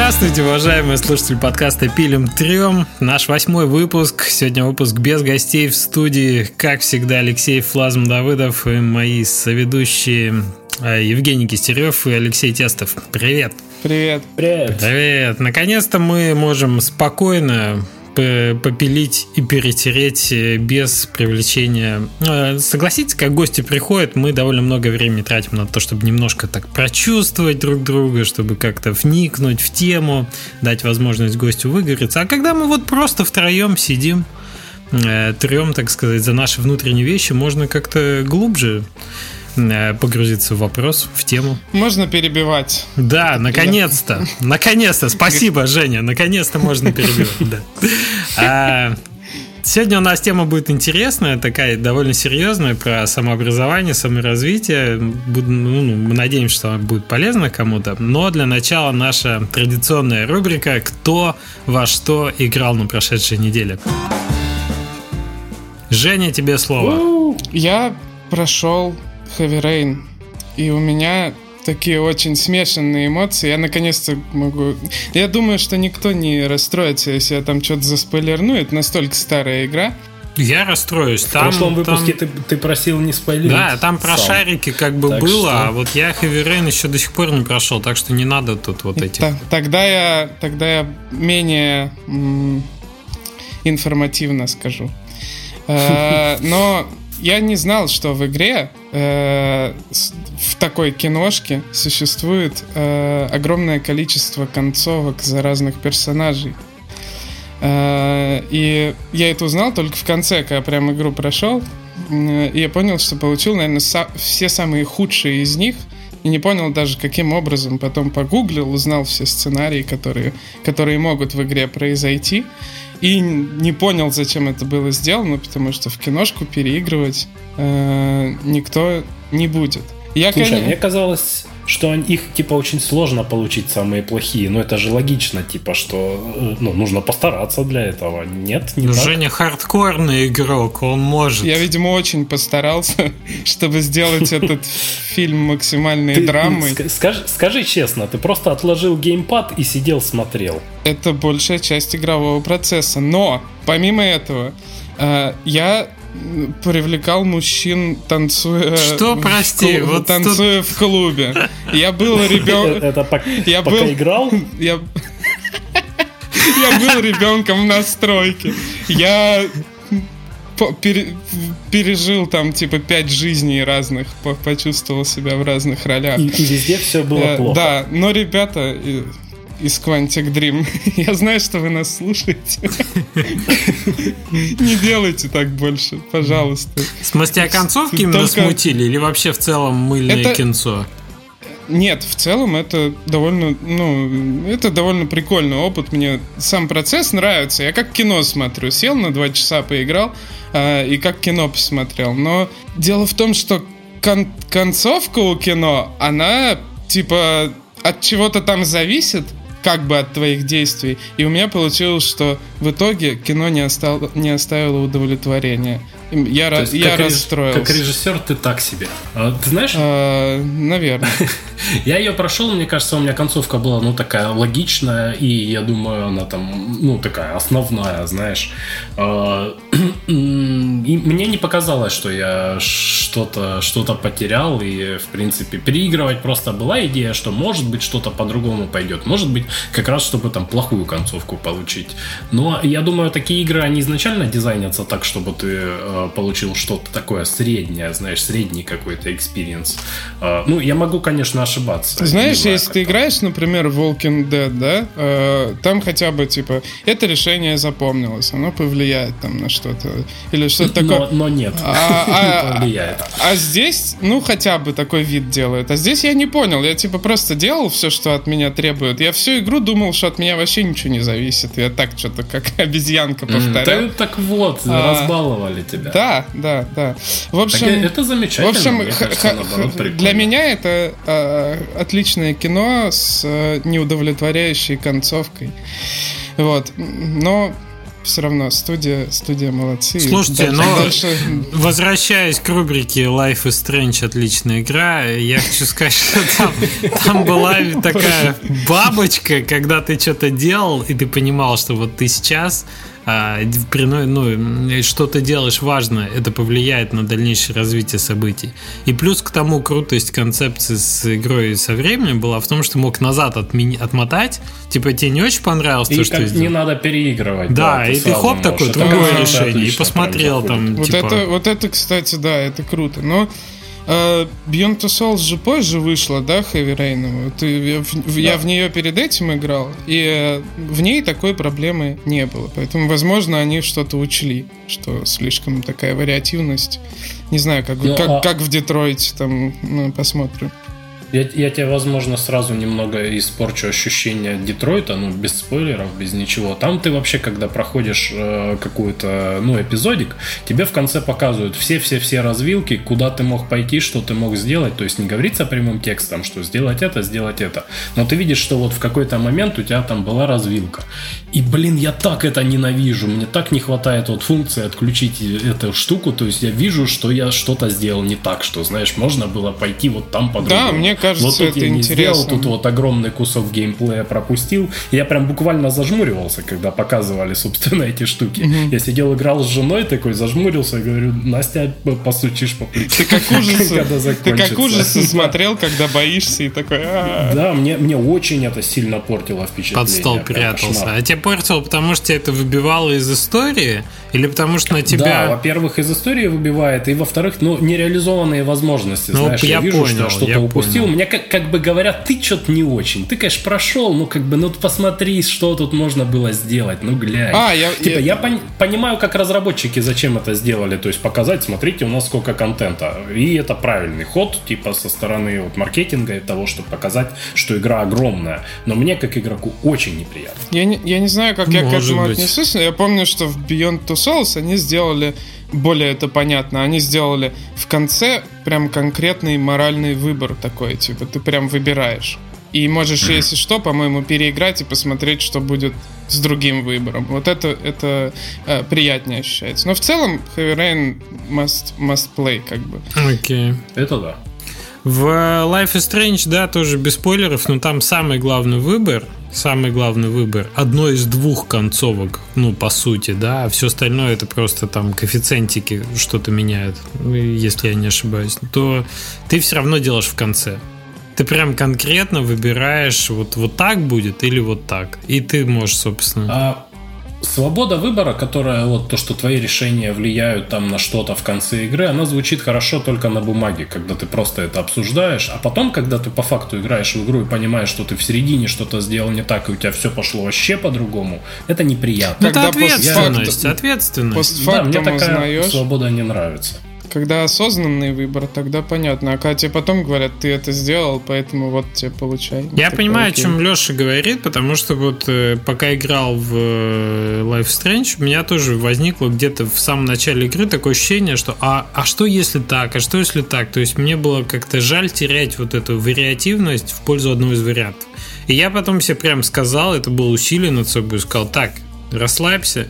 Здравствуйте, уважаемые слушатели подкаста «Пилим трем». Наш восьмой выпуск. Сегодня выпуск без гостей в студии. Как всегда, Алексей Флазм Давыдов и мои соведущие а, Евгений Кистерев и Алексей Тестов. Привет! Привет! Привет! Привет! Наконец-то мы можем спокойно попилить и перетереть э, без привлечения. Э, согласитесь, как гости приходят, мы довольно много времени тратим на то, чтобы немножко так прочувствовать друг друга, чтобы как-то вникнуть в тему, дать возможность гостю выгореться. А когда мы вот просто втроем сидим, э, трем, так сказать, за наши внутренние вещи, можно как-то глубже погрузиться в вопрос, в тему. Можно перебивать. Да, наконец-то. Наконец-то. Спасибо, Женя. Наконец-то можно перебивать. Да. А, сегодня у нас тема будет интересная, такая довольно серьезная, про самообразование, саморазвитие. Ну, ну, мы надеемся, что она будет полезна кому-то. Но для начала наша традиционная рубрика «Кто во что играл на прошедшей неделе?» Женя, тебе слово. Я прошел Heavy Rain. И у меня такие очень смешанные эмоции. Я наконец-то могу... Я думаю, что никто не расстроится, если я там что-то заспойлерну. Это настолько старая игра. Я расстроюсь. Там, в прошлом выпуске там... ты, ты просил не спойлерить. Да, там про сам. шарики как бы так было, что... а вот я Heavy Rain еще до сих пор не прошел, так что не надо тут вот эти. Тогда я, тогда я менее м- информативно скажу. Э, но я не знал, что в игре э, в такой киношке существует э, огромное количество концовок за разных персонажей. Э, и я это узнал только в конце, когда прям игру прошел. Э, и я понял, что получил, наверное, са- все самые худшие из них. И не понял даже, каким образом. Потом погуглил, узнал все сценарии, которые, которые могут в игре произойти. И не понял, зачем это было сделано, потому что в киношку переигрывать э, никто не будет. Я, Слушай, конечно... мне казалось, что их типа очень сложно получить самые плохие. Но это же логично, типа, что э, ну, нужно постараться для этого. Нет, не ну, так. Женя хардкорный игрок, он может. Я, видимо, очень постарался, чтобы сделать этот фильм максимальной драмой. Скажи, скажи честно, ты просто отложил геймпад и сидел смотрел. Это большая часть игрового процесса. Но, помимо этого, э, я привлекал мужчин, танцуя... Что, прости? В, вот танцуя тут... в клубе. Я был ребенком... Это я пока был... играл? Я... Я был ребенком в настройке. Я пере, пережил там типа пять жизней разных, почувствовал себя в разных ролях. И, и везде все было э, плохо. Да, но ребята, из Quantic Dream. Я знаю, что вы нас слушаете. Не делайте так больше, пожалуйста. В смысле, а концовки именно смутили или вообще в целом мыльное кинцо? Нет, в целом это довольно, ну, это довольно прикольный опыт. Мне сам процесс нравится. Я как кино смотрю. Сел на два часа, поиграл э, и как кино посмотрел. Но дело в том, что кон- концовка у кино, она типа от чего-то там зависит, как бы от твоих действий. И у меня получилось, что в итоге кино не, остал, не оставило удовлетворения. Я, ра- я как расстроился. Как режиссер ты так себе. А, ты знаешь? А, наверное. я ее прошел, мне кажется, у меня концовка была, ну, такая логичная, и я думаю, она там, ну, такая основная, знаешь. И мне не показалось, что я что-то что потерял, и, в принципе, переигрывать просто была идея, что, может быть, что-то по-другому пойдет. Может быть, как раз, чтобы там плохую концовку получить. Но я думаю, такие игры, они изначально дизайнятся так, чтобы ты э, получил что-то такое среднее, знаешь, средний какой-то experience. А, ну, я могу, конечно, ошибаться. Знаешь, знаю, если ты играешь, например, в Walking Dead, да, э, там хотя бы, типа, это решение запомнилось, оно повлияет там на что-то. Или что-то такое. Но, нет, а, а, повлияет. А, а здесь, ну, хотя бы такой вид делает. А здесь я не понял. Я, типа, просто делал все, что от меня требуют. Я всю игру думал, что от меня вообще ничего не зависит. Я так что-то как обезьянка повторял. Mm, так, так вот, а, разбаловали тебя. Да, да, да. В общем, так это замечательно. В общем, кажется, наоборот, для меня это э, отличное кино с э, неудовлетворяющей концовкой. Вот. Но все равно студия, студия молодцы. Слушайте, но дальше... возвращаясь к рубрике Life is Strange, отличная игра, я хочу сказать, что там, там была такая бабочка, когда ты что-то делал, и ты понимал, что вот ты сейчас а, ну, что ты делаешь важно, это повлияет на дальнейшее развитие событий. И плюс к тому крутость концепции с игрой со временем была в том, что мог назад отмени, отмотать, типа тебе не очень понравилось и то, что не надо переигрывать. Да, да и ты хоп такой, другое решение, и посмотрел там, вот типа... Это, вот это, кстати, да, это круто, но Uh, Beyond Two Souls же позже вышла, да, Heavy Rain? Я, в, да. я в нее перед этим играл, и в ней такой проблемы не было. Поэтому, возможно, они что-то учли, что слишком такая вариативность. Не знаю, как, ну, как, а... как в Детройте, там, ну, посмотрим. Я, я тебе, возможно, сразу немного испорчу ощущение Детройта, ну, без спойлеров, без ничего. Там ты вообще, когда проходишь э, какую-то, ну, эпизодик, тебе в конце показывают все-все-все развилки, куда ты мог пойти, что ты мог сделать. То есть не говорится прямым текстом, что сделать это, сделать это. Но ты видишь, что вот в какой-то момент у тебя там была развилка. И, блин, я так это ненавижу. Мне так не хватает вот функции отключить эту штуку. То есть я вижу, что я что-то сделал не так, что, знаешь, можно было пойти вот там по-другому. Да, мне кажется, вот тут это я не интересно. Сделал, тут вот огромный кусок геймплея пропустил. Я прям буквально зажмуривался, когда показывали, собственно, эти штуки. Угу. Я сидел, играл с женой такой, зажмурился и говорю, Настя, посучишь по плечу. Ты как ужасы, ты как ужасы смотрел, когда боишься и такой... Да, мне, мне очень это сильно портило впечатление. Под стол прятался. А тебе портило, потому что это выбивало из истории? Или потому что на тебя... Да, во-первых, из истории выбивает, и во-вторых, ну, нереализованные возможности. Ну, знаешь, я, я вижу, понял, что я что-то упустил. Понял. Мне как, как бы говорят, ты что-то не очень. Ты, конечно, прошел, ну, как бы, ну, посмотри, что тут можно было сделать, ну, глянь. А, я, типа, я, я пон- понимаю, как разработчики зачем это сделали, то есть показать, смотрите, у нас сколько контента. И это правильный ход, типа, со стороны вот, маркетинга и того, чтобы показать, что игра огромная. Но мне, как игроку, очень неприятно. Я не, я не знаю, как Может я к этому быть. отнесусь, но я помню, что в Beyond Two Souls они сделали более это понятно. Они сделали в конце прям конкретный моральный выбор такой, типа ты прям выбираешь. И можешь, mm-hmm. если что, по-моему, переиграть и посмотреть, что будет с другим выбором. Вот это, это э, приятнее ощущается. Но в целом Heavy Rain must, must play, как бы. Окей. Okay. Это да. В Life is Strange, да, тоже без спойлеров, но там самый главный выбор, самый главный выбор, одно из двух концовок, ну, по сути, да, а все остальное это просто там коэффициентики что-то меняют, если я не ошибаюсь, то ты все равно делаешь в конце. Ты прям конкретно выбираешь, вот, вот так будет или вот так. И ты можешь, собственно... А Свобода выбора, которая вот то, что твои решения влияют там на что-то в конце игры, она звучит хорошо только на бумаге, когда ты просто это обсуждаешь, а потом, когда ты по факту играешь в игру и понимаешь, что ты в середине что-то сделал не так, и у тебя все пошло вообще по-другому, это неприятно. Ну, это ответственность, я... ответственность. Да, мне такая узнаешь. свобода не нравится. Когда осознанный выбор, тогда понятно. А когда тебе потом говорят, ты это сделал, поэтому вот тебе получай. Я так, понимаю, окей. о чем Леша говорит, потому что вот э, пока играл в э, Life Strange, у меня тоже возникло где-то в самом начале игры такое ощущение, что а, а что если так, а что если так? То есть мне было как-то жаль терять вот эту вариативность в пользу одного из вариантов. И я потом себе прям сказал, это было усилие над собой, сказал, так, расслабься,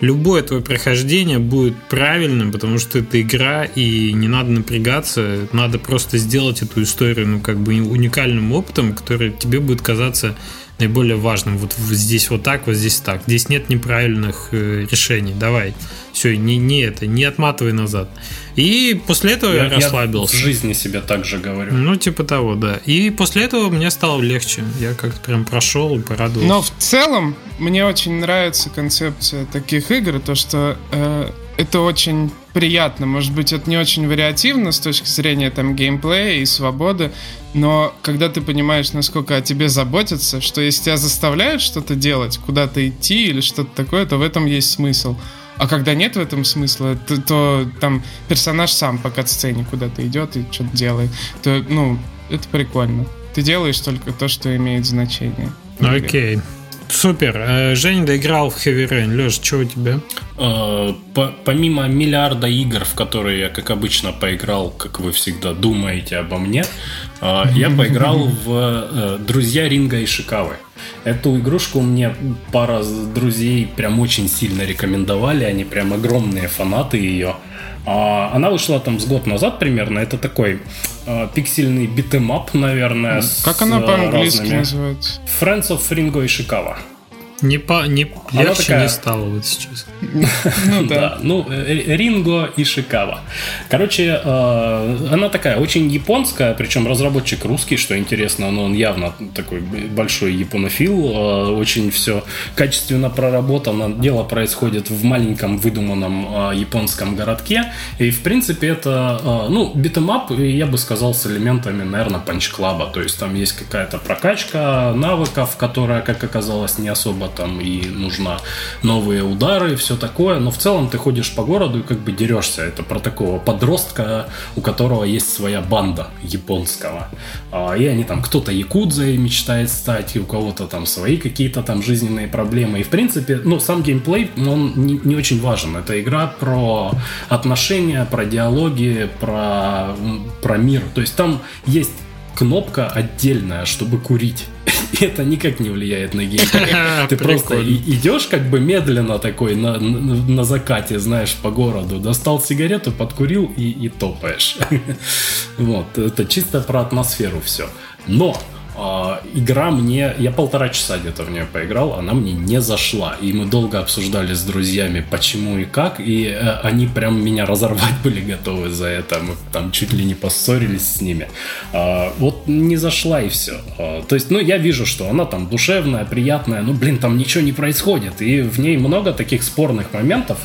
любое твое прохождение будет правильным, потому что это игра, и не надо напрягаться, надо просто сделать эту историю, ну, как бы уникальным опытом, который тебе будет казаться наиболее важным. Вот здесь вот так, вот здесь так. Здесь нет неправильных э, решений. Давай. Все, не, не это, не отматывай назад. И после этого я, я расслабился. Я в жизни себе так же говорю. Ну, типа того, да. И после этого мне стало легче. Я как-то прям прошел и порадовался. Но в целом мне очень нравится концепция таких игр, то что э, это очень приятно. Может быть, это не очень вариативно с точки зрения там геймплея и свободы, но когда ты понимаешь, насколько о тебе заботятся, что если тебя заставляют что-то делать, куда-то идти или что-то такое, то в этом есть смысл. А когда нет в этом смысла, то, то там персонаж сам по сцене куда-то идет и что-то делает. То, ну, это прикольно. Ты делаешь только то, что имеет значение. Окей. Okay. Супер. Э, Женя доиграл в Heavy Rain. Леш, что у тебя? Э, помимо миллиарда игр, в которые я, как обычно, поиграл, как вы всегда думаете обо мне, я поиграл в «Друзья Ринга и Шикавы». Эту игрушку мне пара друзей прям очень сильно рекомендовали, они прям огромные фанаты ее. А, она вышла там с год назад примерно. Это такой э, пиксельный beat 'em up, наверное. Как она по-английски называется? Friends of Ringo Ishikawa. Не, по, не легче такая... не стало вот сейчас. Ну да. Ну, э, Ринго Ишикава. Короче, э, она такая очень японская, причем разработчик русский, что интересно, но он явно такой большой японофил, э, очень все качественно проработано. Дело происходит в маленьком выдуманном японском городке, и в принципе это, ну, beat 'em up, я бы сказал, с элементами, наверное, Punch Club а, то есть там есть какая-то прокачка навыков, которая, как оказалось, не особо там и нужна новые удары и все такое, но в целом ты ходишь по городу и как бы дерешься. Это про такого подростка, у которого есть своя банда японского. А, и они там, кто-то якудзой мечтает стать, и у кого-то там свои какие-то там жизненные проблемы. И в принципе, ну, сам геймплей, он не, не очень важен. Это игра про отношения, про диалоги, про, про мир. То есть там есть кнопка отдельная, чтобы курить. И это никак не влияет на геймплей. Ты просто идешь как бы медленно такой на, на, закате, знаешь, по городу, достал сигарету, подкурил и, и топаешь. Вот, это чисто про атмосферу все. Но игра мне... Я полтора часа где-то в нее поиграл, она мне не зашла. И мы долго обсуждали с друзьями, почему и как. И э, они прям меня разорвать были готовы за это. Мы там чуть ли не поссорились с ними. А, вот не зашла и все. А, то есть, ну, я вижу, что она там душевная, приятная. Ну, блин, там ничего не происходит. И в ней много таких спорных моментов,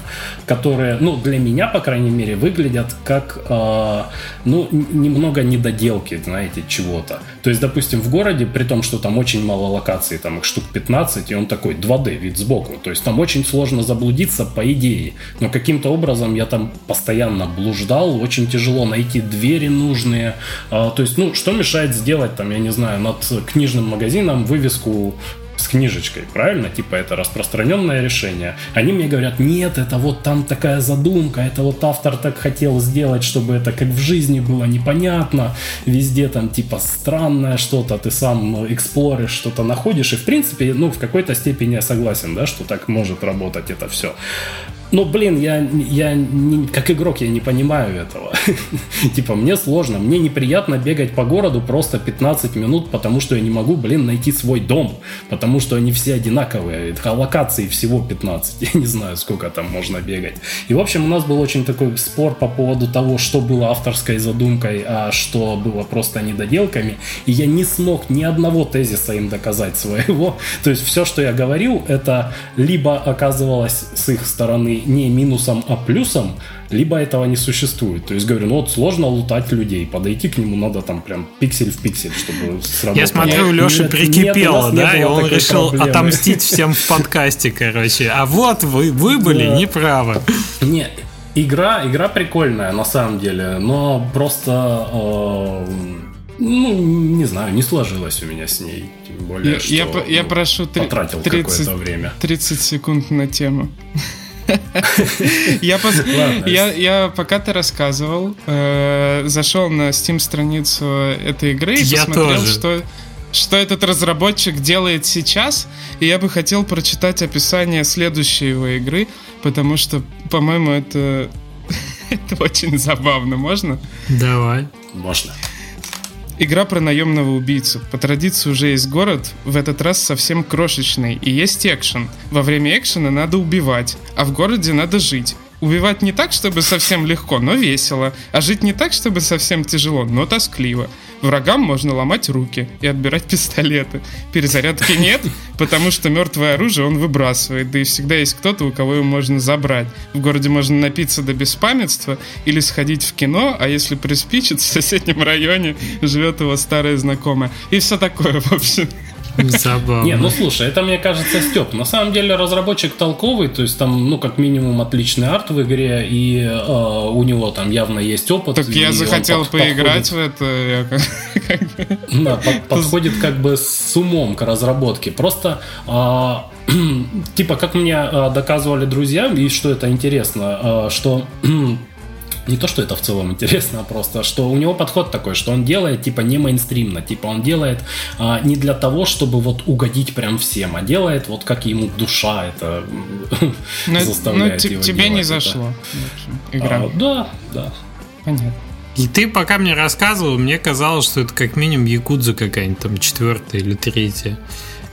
которые, ну, для меня, по крайней мере, выглядят как, а, ну, немного недоделки, знаете, чего-то. То есть, допустим, в городе городе, при том, что там очень мало локаций, там их штук 15, и он такой 2D вид сбоку. То есть там очень сложно заблудиться по идее. Но каким-то образом я там постоянно блуждал, очень тяжело найти двери нужные. А, то есть, ну, что мешает сделать там, я не знаю, над книжным магазином вывеску с книжечкой, правильно? Типа это распространенное решение. Они мне говорят, нет, это вот там такая задумка, это вот автор так хотел сделать, чтобы это как в жизни было непонятно, везде там типа странное что-то, ты сам эксплоришь, что-то находишь, и в принципе, ну, в какой-то степени я согласен, да, что так может работать это все. Ну, блин, я, я не, как игрок я не понимаю этого. типа, мне сложно, мне неприятно бегать по городу просто 15 минут, потому что я не могу, блин, найти свой дом, потому что они все одинаковые, локаций всего 15, я не знаю, сколько там можно бегать. И, в общем, у нас был очень такой спор по поводу того, что было авторской задумкой, а что было просто недоделками, и я не смог ни одного тезиса им доказать своего. То есть все, что я говорил, это либо оказывалось с их стороны не минусом, а плюсом, либо этого не существует. То есть, говорю, ну вот сложно лутать людей, подойти к нему надо там прям пиксель в пиксель, чтобы сработало. Я смотрю, Леша нет, прикипело, нет, да, и он решил проблемы. отомстить всем в подкасте, короче. А вот вы, вы были да. неправы. Нет, игра, игра прикольная на самом деле, но просто... Э, ну, не знаю, не сложилось у меня с ней. Тем более, я, что я, ну, я прошу потратил 30, какое-то время. 30 секунд на тему. Я, поз... я, я пока ты рассказывал, э, зашел на Steam страницу этой игры и я посмотрел, тоже. что что этот разработчик делает сейчас, и я бы хотел прочитать описание следующей его игры, потому что, по-моему, это это очень забавно. Можно? Давай. Можно. Игра про наемного убийцу. По традиции уже есть город, в этот раз совсем крошечный, и есть экшен. Во время экшена надо убивать, а в городе надо жить. Убивать не так, чтобы совсем легко, но весело, а жить не так, чтобы совсем тяжело, но тоскливо. Врагам можно ломать руки и отбирать пистолеты. Перезарядки нет, потому что мертвое оружие он выбрасывает, да и всегда есть кто-то, у кого его можно забрать. В городе можно напиться до беспамятства или сходить в кино, а если приспичит, в соседнем районе живет его старая знакомая. И все такое, в общем. Забавно. Не, ну слушай, это мне кажется Степ. На самом деле разработчик толковый, то есть там, ну, как минимум, отличный арт в игре, и э, у него там явно есть опыт. Так я захотел поиграть подходит, в это. Я Да, под, подходит как бы с умом к разработке. Просто э, типа, как мне э, доказывали друзья, и что это интересно, э, что не то, что это в целом интересно, а просто, что у него подход такой, что он делает, типа, не мейнстримно, типа, он делает а, не для того, чтобы вот угодить прям всем, а делает вот как ему душа это но, заставляет но его тебе делать не зашло это. игра. А, да, да. Понятно. И ты пока мне рассказывал, мне казалось, что это как минимум Якудза какая-нибудь там четвертая или третья.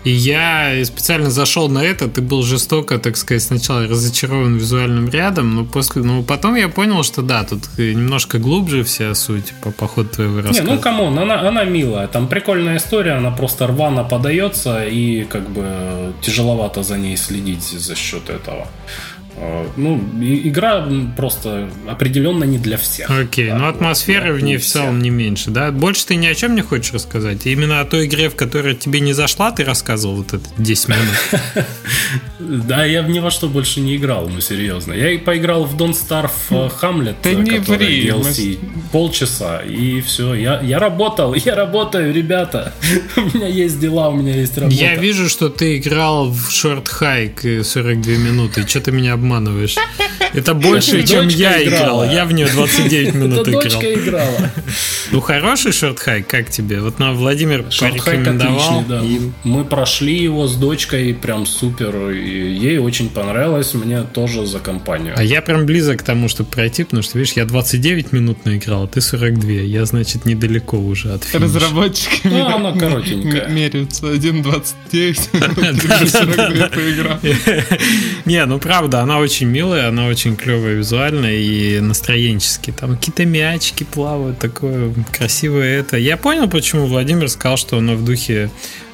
И я специально зашел на это, ты был жестоко, так сказать, сначала разочарован визуальным рядом, но после, ну потом я понял, что да, тут немножко глубже вся суть по, по ходу твоего рассказа. Не, ну come on, она, она милая, там прикольная история, она просто рвано подается и как бы тяжеловато за ней следить за счет этого. А, ну, игра просто определенно не для всех. Окей, да, но атмосферы вот, в ней в целом не меньше, да? Больше ты ни о чем не хочешь рассказать? Именно о той игре, в которой тебе не зашла, ты рассказывал вот это 10 минут. Да, я в ни во что больше не играл, ну серьезно. Я поиграл в Don't Starve э, Hamlet, Ты не ври, DLC, полчаса, и все. Я, я работал, я работаю, ребята. У меня есть дела, у меня есть работа. Я вижу, что ты играл в Short Hike 42 минуты. Что ты меня обманываешь. Это больше, чем я играл. Я в нее 29 минут играл. дочка играла. Ну, хороший шортхайк, как тебе? Вот нам Владимир порекомендовал. да. Мы прошли его с дочкой прям супер. И ей очень понравилось. Мне тоже за компанию. А я прям близок к тому, чтобы пройти, потому что, видишь, я 29 минут наиграл, а ты 42. Я, значит, недалеко уже от финиша. Разработчики ну, она коротенькая. меряются. 1.29, 42 поиграл. Не, ну правда, она очень милая, она очень клевая визуально и настроенчески. Там какие-то мячики плавают, такое красивое это. Я понял, почему Владимир сказал, что оно в духе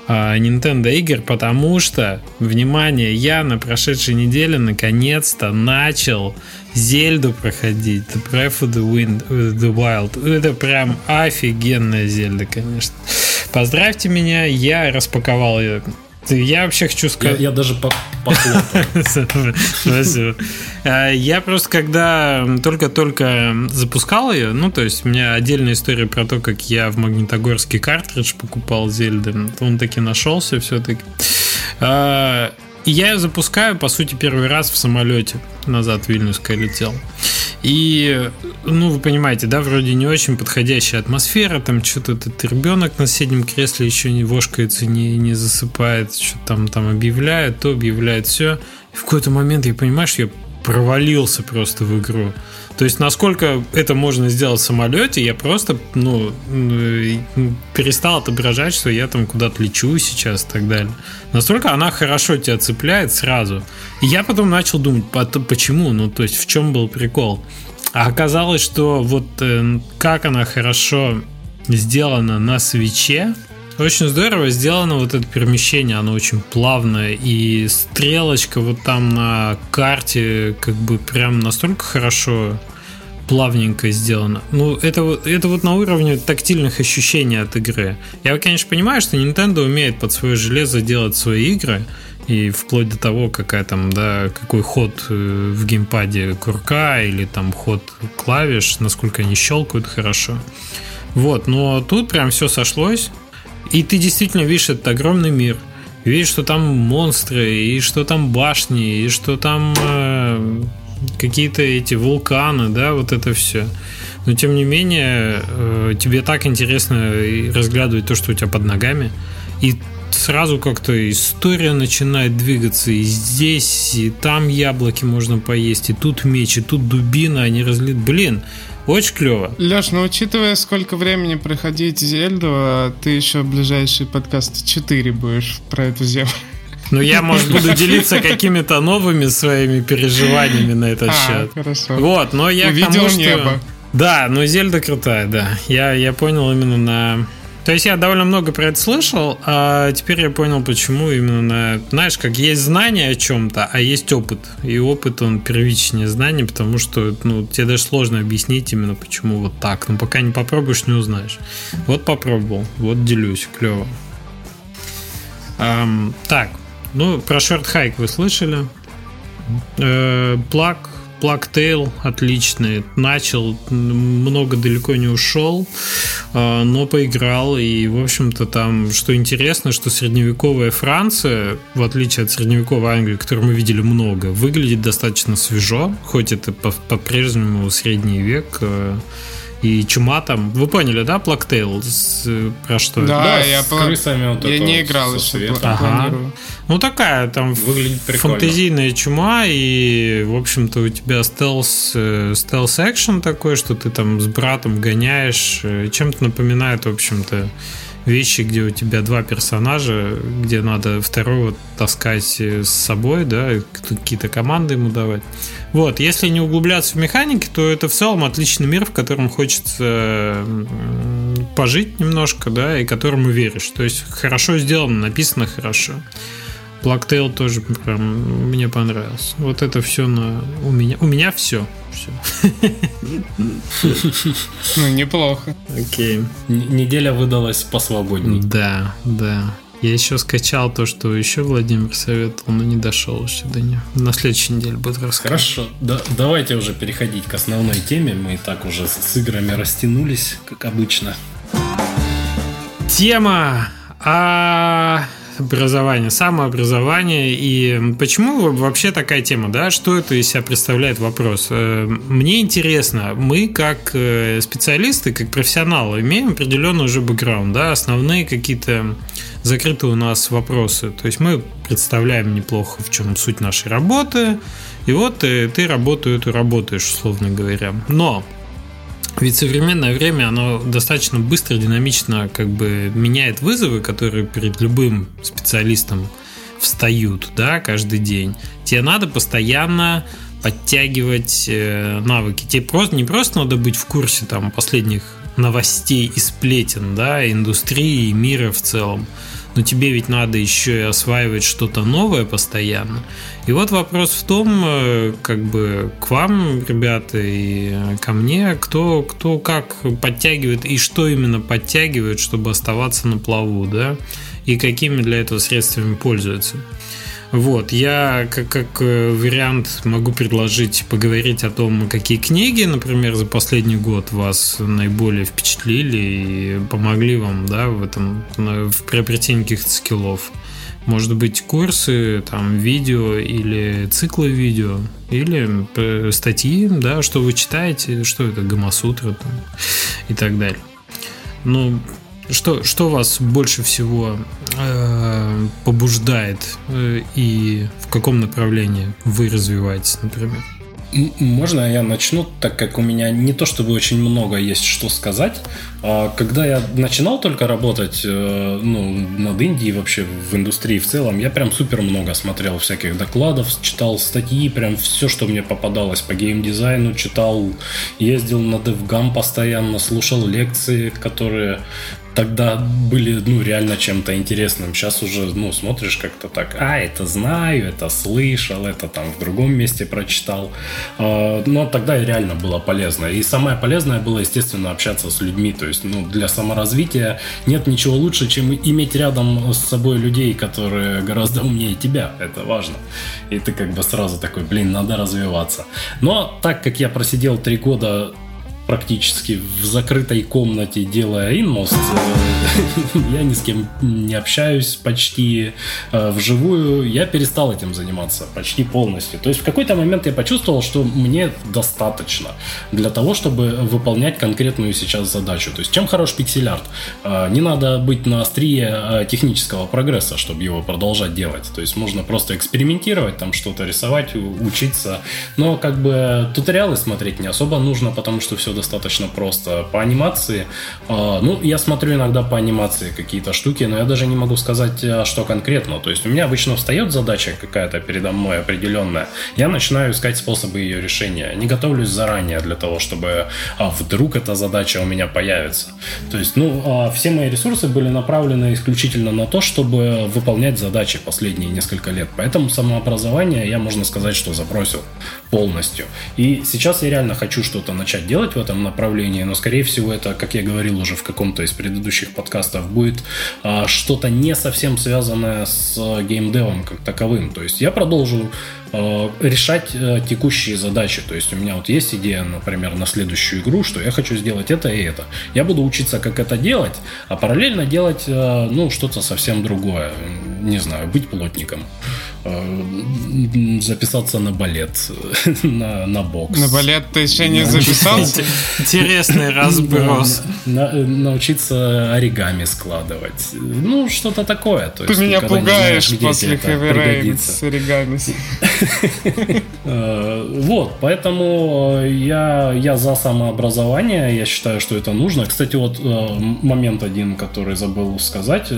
а, Nintendo игр, потому что, внимание, я на прошедшей неделе наконец-то начал Зельду проходить, The Breath of the, Wind, the Wild. Это прям офигенная Зельда, конечно. Поздравьте меня, я распаковал ее я вообще хочу сказать... Я, я даже по Спасибо. А, я просто, когда только-только запускал ее, ну, то есть у меня отдельная история про то, как я в Магнитогорский картридж покупал Зельды. Он таки нашелся все-таки. Я ее запускаю, по сути, первый раз в самолете. Назад в Вильнюсское летел. И, ну, вы понимаете, да, вроде не очень подходящая атмосфера, там что-то этот ребенок на соседнем кресле еще не вошкается, не, не засыпает, что там, там объявляют, то объявляет все. И в какой-то момент я понимаю, что я провалился просто в игру. То есть, насколько это можно сделать в самолете, я просто, ну, перестал отображать, что я там куда-то лечу сейчас и так далее. Настолько она хорошо тебя цепляет сразу. И я потом начал думать, почему, ну, то есть, в чем был прикол. А оказалось, что вот э, как она хорошо сделана на свече, очень здорово сделано вот это перемещение, оно очень плавное, и стрелочка вот там на карте как бы прям настолько хорошо плавненько сделано. Ну, это это вот на уровне тактильных ощущений от игры. Я, конечно, понимаю, что Nintendo умеет под свое железо делать свои игры, и вплоть до того, какая там, да, какой ход э, в геймпаде курка или там ход клавиш, насколько они щелкают хорошо. Вот, но тут прям все сошлось, и ты действительно видишь этот огромный мир, видишь, что там монстры, и что там башни, и что там э, какие-то эти вулканы, да, вот это все. Но тем не менее, э, тебе так интересно разглядывать то, что у тебя под ногами. И сразу как-то история начинает двигаться. И здесь, и там яблоки можно поесть, и тут меч, и тут дубина, они разлит. Блин, очень клево. Леш, ну учитывая, сколько времени проходить Зельду, ты еще ближайший подкаст 4 будешь про эту землю. Ну, я, может, буду делиться какими-то новыми своими переживаниями на этот а, счет. Хорошо. Вот, но я Увидел тому, что... небо. Да, ну Зельда крутая, да. Я, я понял именно на... То есть я довольно много про это слышал, а теперь я понял, почему именно на... Знаешь, как есть знание о чем-то, а есть опыт. И опыт, он первичнее знаний, потому что ну, тебе даже сложно объяснить именно, почему вот так. Но пока не попробуешь, не узнаешь. Вот попробовал, вот делюсь, клево. Um, так, ну, про шорт хайк вы слышали. Э, плаг Плактейл отличный. Начал, много далеко не ушел, а, но поиграл. И, в общем-то, там, что интересно, что средневековая Франция, в отличие от средневековой Англии, которую мы видели много, выглядит достаточно свежо, хоть это по-прежнему средний век а, и чума там. Вы поняли, да, Плактейл? Про что? Да, да я с по... крысами вот Я не играл еще, ага. Ну, такая там Выглядит фантазийная чума, и, в общем-то, у тебя стелс, э, стелс экшен такой, что ты там с братом гоняешь. Э, чем-то напоминает, в общем-то, вещи, где у тебя два персонажа, где надо второго таскать с собой, да, какие-то команды ему давать. Вот, если не углубляться в механики, то это в целом отличный мир, в котором хочется пожить немножко, да, и которому веришь. То есть хорошо сделано, написано хорошо. Blacktail тоже прям мне понравился. Вот это все на у меня. У меня все. все. Ну, неплохо. Окей. Неделя выдалась посвободнее. Да, да. Я еще скачал то, что еще Владимир советовал, но не дошел еще до нее. На следующей неделе будет рассказывать. Хорошо, да, давайте уже переходить к основной теме. Мы и так уже с играми растянулись, как обычно. Тема а образование, самообразование. И почему вообще такая тема, да? Что это из себя представляет вопрос? Э, мне интересно, мы как э, специалисты, как профессионалы, имеем определенный уже бэкграунд, да, основные какие-то закрытые у нас вопросы. То есть мы представляем неплохо, в чем суть нашей работы. И вот ты, э, ты работу эту работаешь, условно говоря. Но ведь современное время, оно достаточно быстро, динамично как бы меняет вызовы, которые перед любым специалистом встают, да, каждый день. Тебе надо постоянно подтягивать э, навыки. Тебе просто не просто надо быть в курсе там последних новостей и сплетен, да, индустрии и мира в целом но тебе ведь надо еще и осваивать что-то новое постоянно. И вот вопрос в том, э, как бы к вам, ребята, и ко мне, кто, кто как подтягивает и что именно подтягивает, чтобы оставаться на плаву, да, и какими для этого средствами пользуются. Вот, я как, как э, вариант могу предложить поговорить о том, какие книги, например, за последний год вас наиболее впечатлили и помогли вам, да, в этом, в приобретении каких-то скиллов. Может быть, курсы, там, видео или циклы видео, или э, статьи, да, что вы читаете, что это, Гамасутра там, и так далее. Ну, что, что вас больше всего э, побуждает э, и в каком направлении вы развиваетесь, например? Можно я начну, так как у меня не то чтобы очень много есть что сказать. А когда я начинал только работать э, ну, над Индией, вообще в индустрии в целом, я прям супер много смотрел всяких докладов, читал статьи, прям все, что мне попадалось по геймдизайну, читал, ездил на DevGam постоянно, слушал лекции, которые тогда были, ну, реально чем-то интересным. Сейчас уже, ну, смотришь как-то так, а, это знаю, это слышал, это там в другом месте прочитал. А, но тогда реально было полезно. И самое полезное было, естественно, общаться с людьми. То есть, ну, для саморазвития нет ничего лучше, чем иметь рядом с собой людей, которые гораздо умнее тебя. Это важно. И ты как бы сразу такой, блин, надо развиваться. Но так как я просидел три года практически в закрытой комнате, делая инмост. Э, я ни с кем не общаюсь почти э, вживую. Я перестал этим заниматься почти полностью. То есть в какой-то момент я почувствовал, что мне достаточно для того, чтобы выполнять конкретную сейчас задачу. То есть чем хорош пиксель-арт? Э, не надо быть на острие технического прогресса, чтобы его продолжать делать. То есть можно просто экспериментировать, там что-то рисовать, учиться. Но как бы туториалы смотреть не особо нужно, потому что все достаточно просто. По анимации, э, ну, я смотрю иногда по анимации какие-то штуки, но я даже не могу сказать, а, что конкретно. То есть у меня обычно встает задача какая-то передо мной определенная, я начинаю искать способы ее решения. Не готовлюсь заранее для того, чтобы а, вдруг эта задача у меня появится. То есть, ну, а, все мои ресурсы были направлены исключительно на то, чтобы выполнять задачи последние несколько лет. Поэтому самообразование я, можно сказать, что забросил полностью. И сейчас я реально хочу что-то начать делать в этом направлении, но, скорее всего, это, как я говорил уже в каком-то из предыдущих подкастов, будет а, что-то не совсем связанное с геймдевом как таковым. То есть я продолжу Э, решать э, текущие задачи. То есть у меня вот есть идея, например, на следующую игру, что я хочу сделать это и это. Я буду учиться, как это делать, а параллельно делать, э, ну, что-то совсем другое. Не знаю, быть плотником. Записаться на балет, на, на бокс. На балет ты еще не записался? Интересный разброс. научиться оригами складывать. Ну, что-то такое. Ты меня пугаешь после хэви с оригами. Э, вот, поэтому э, я, я за самообразование, я считаю, что это нужно. Кстати, вот э, момент один, который забыл сказать.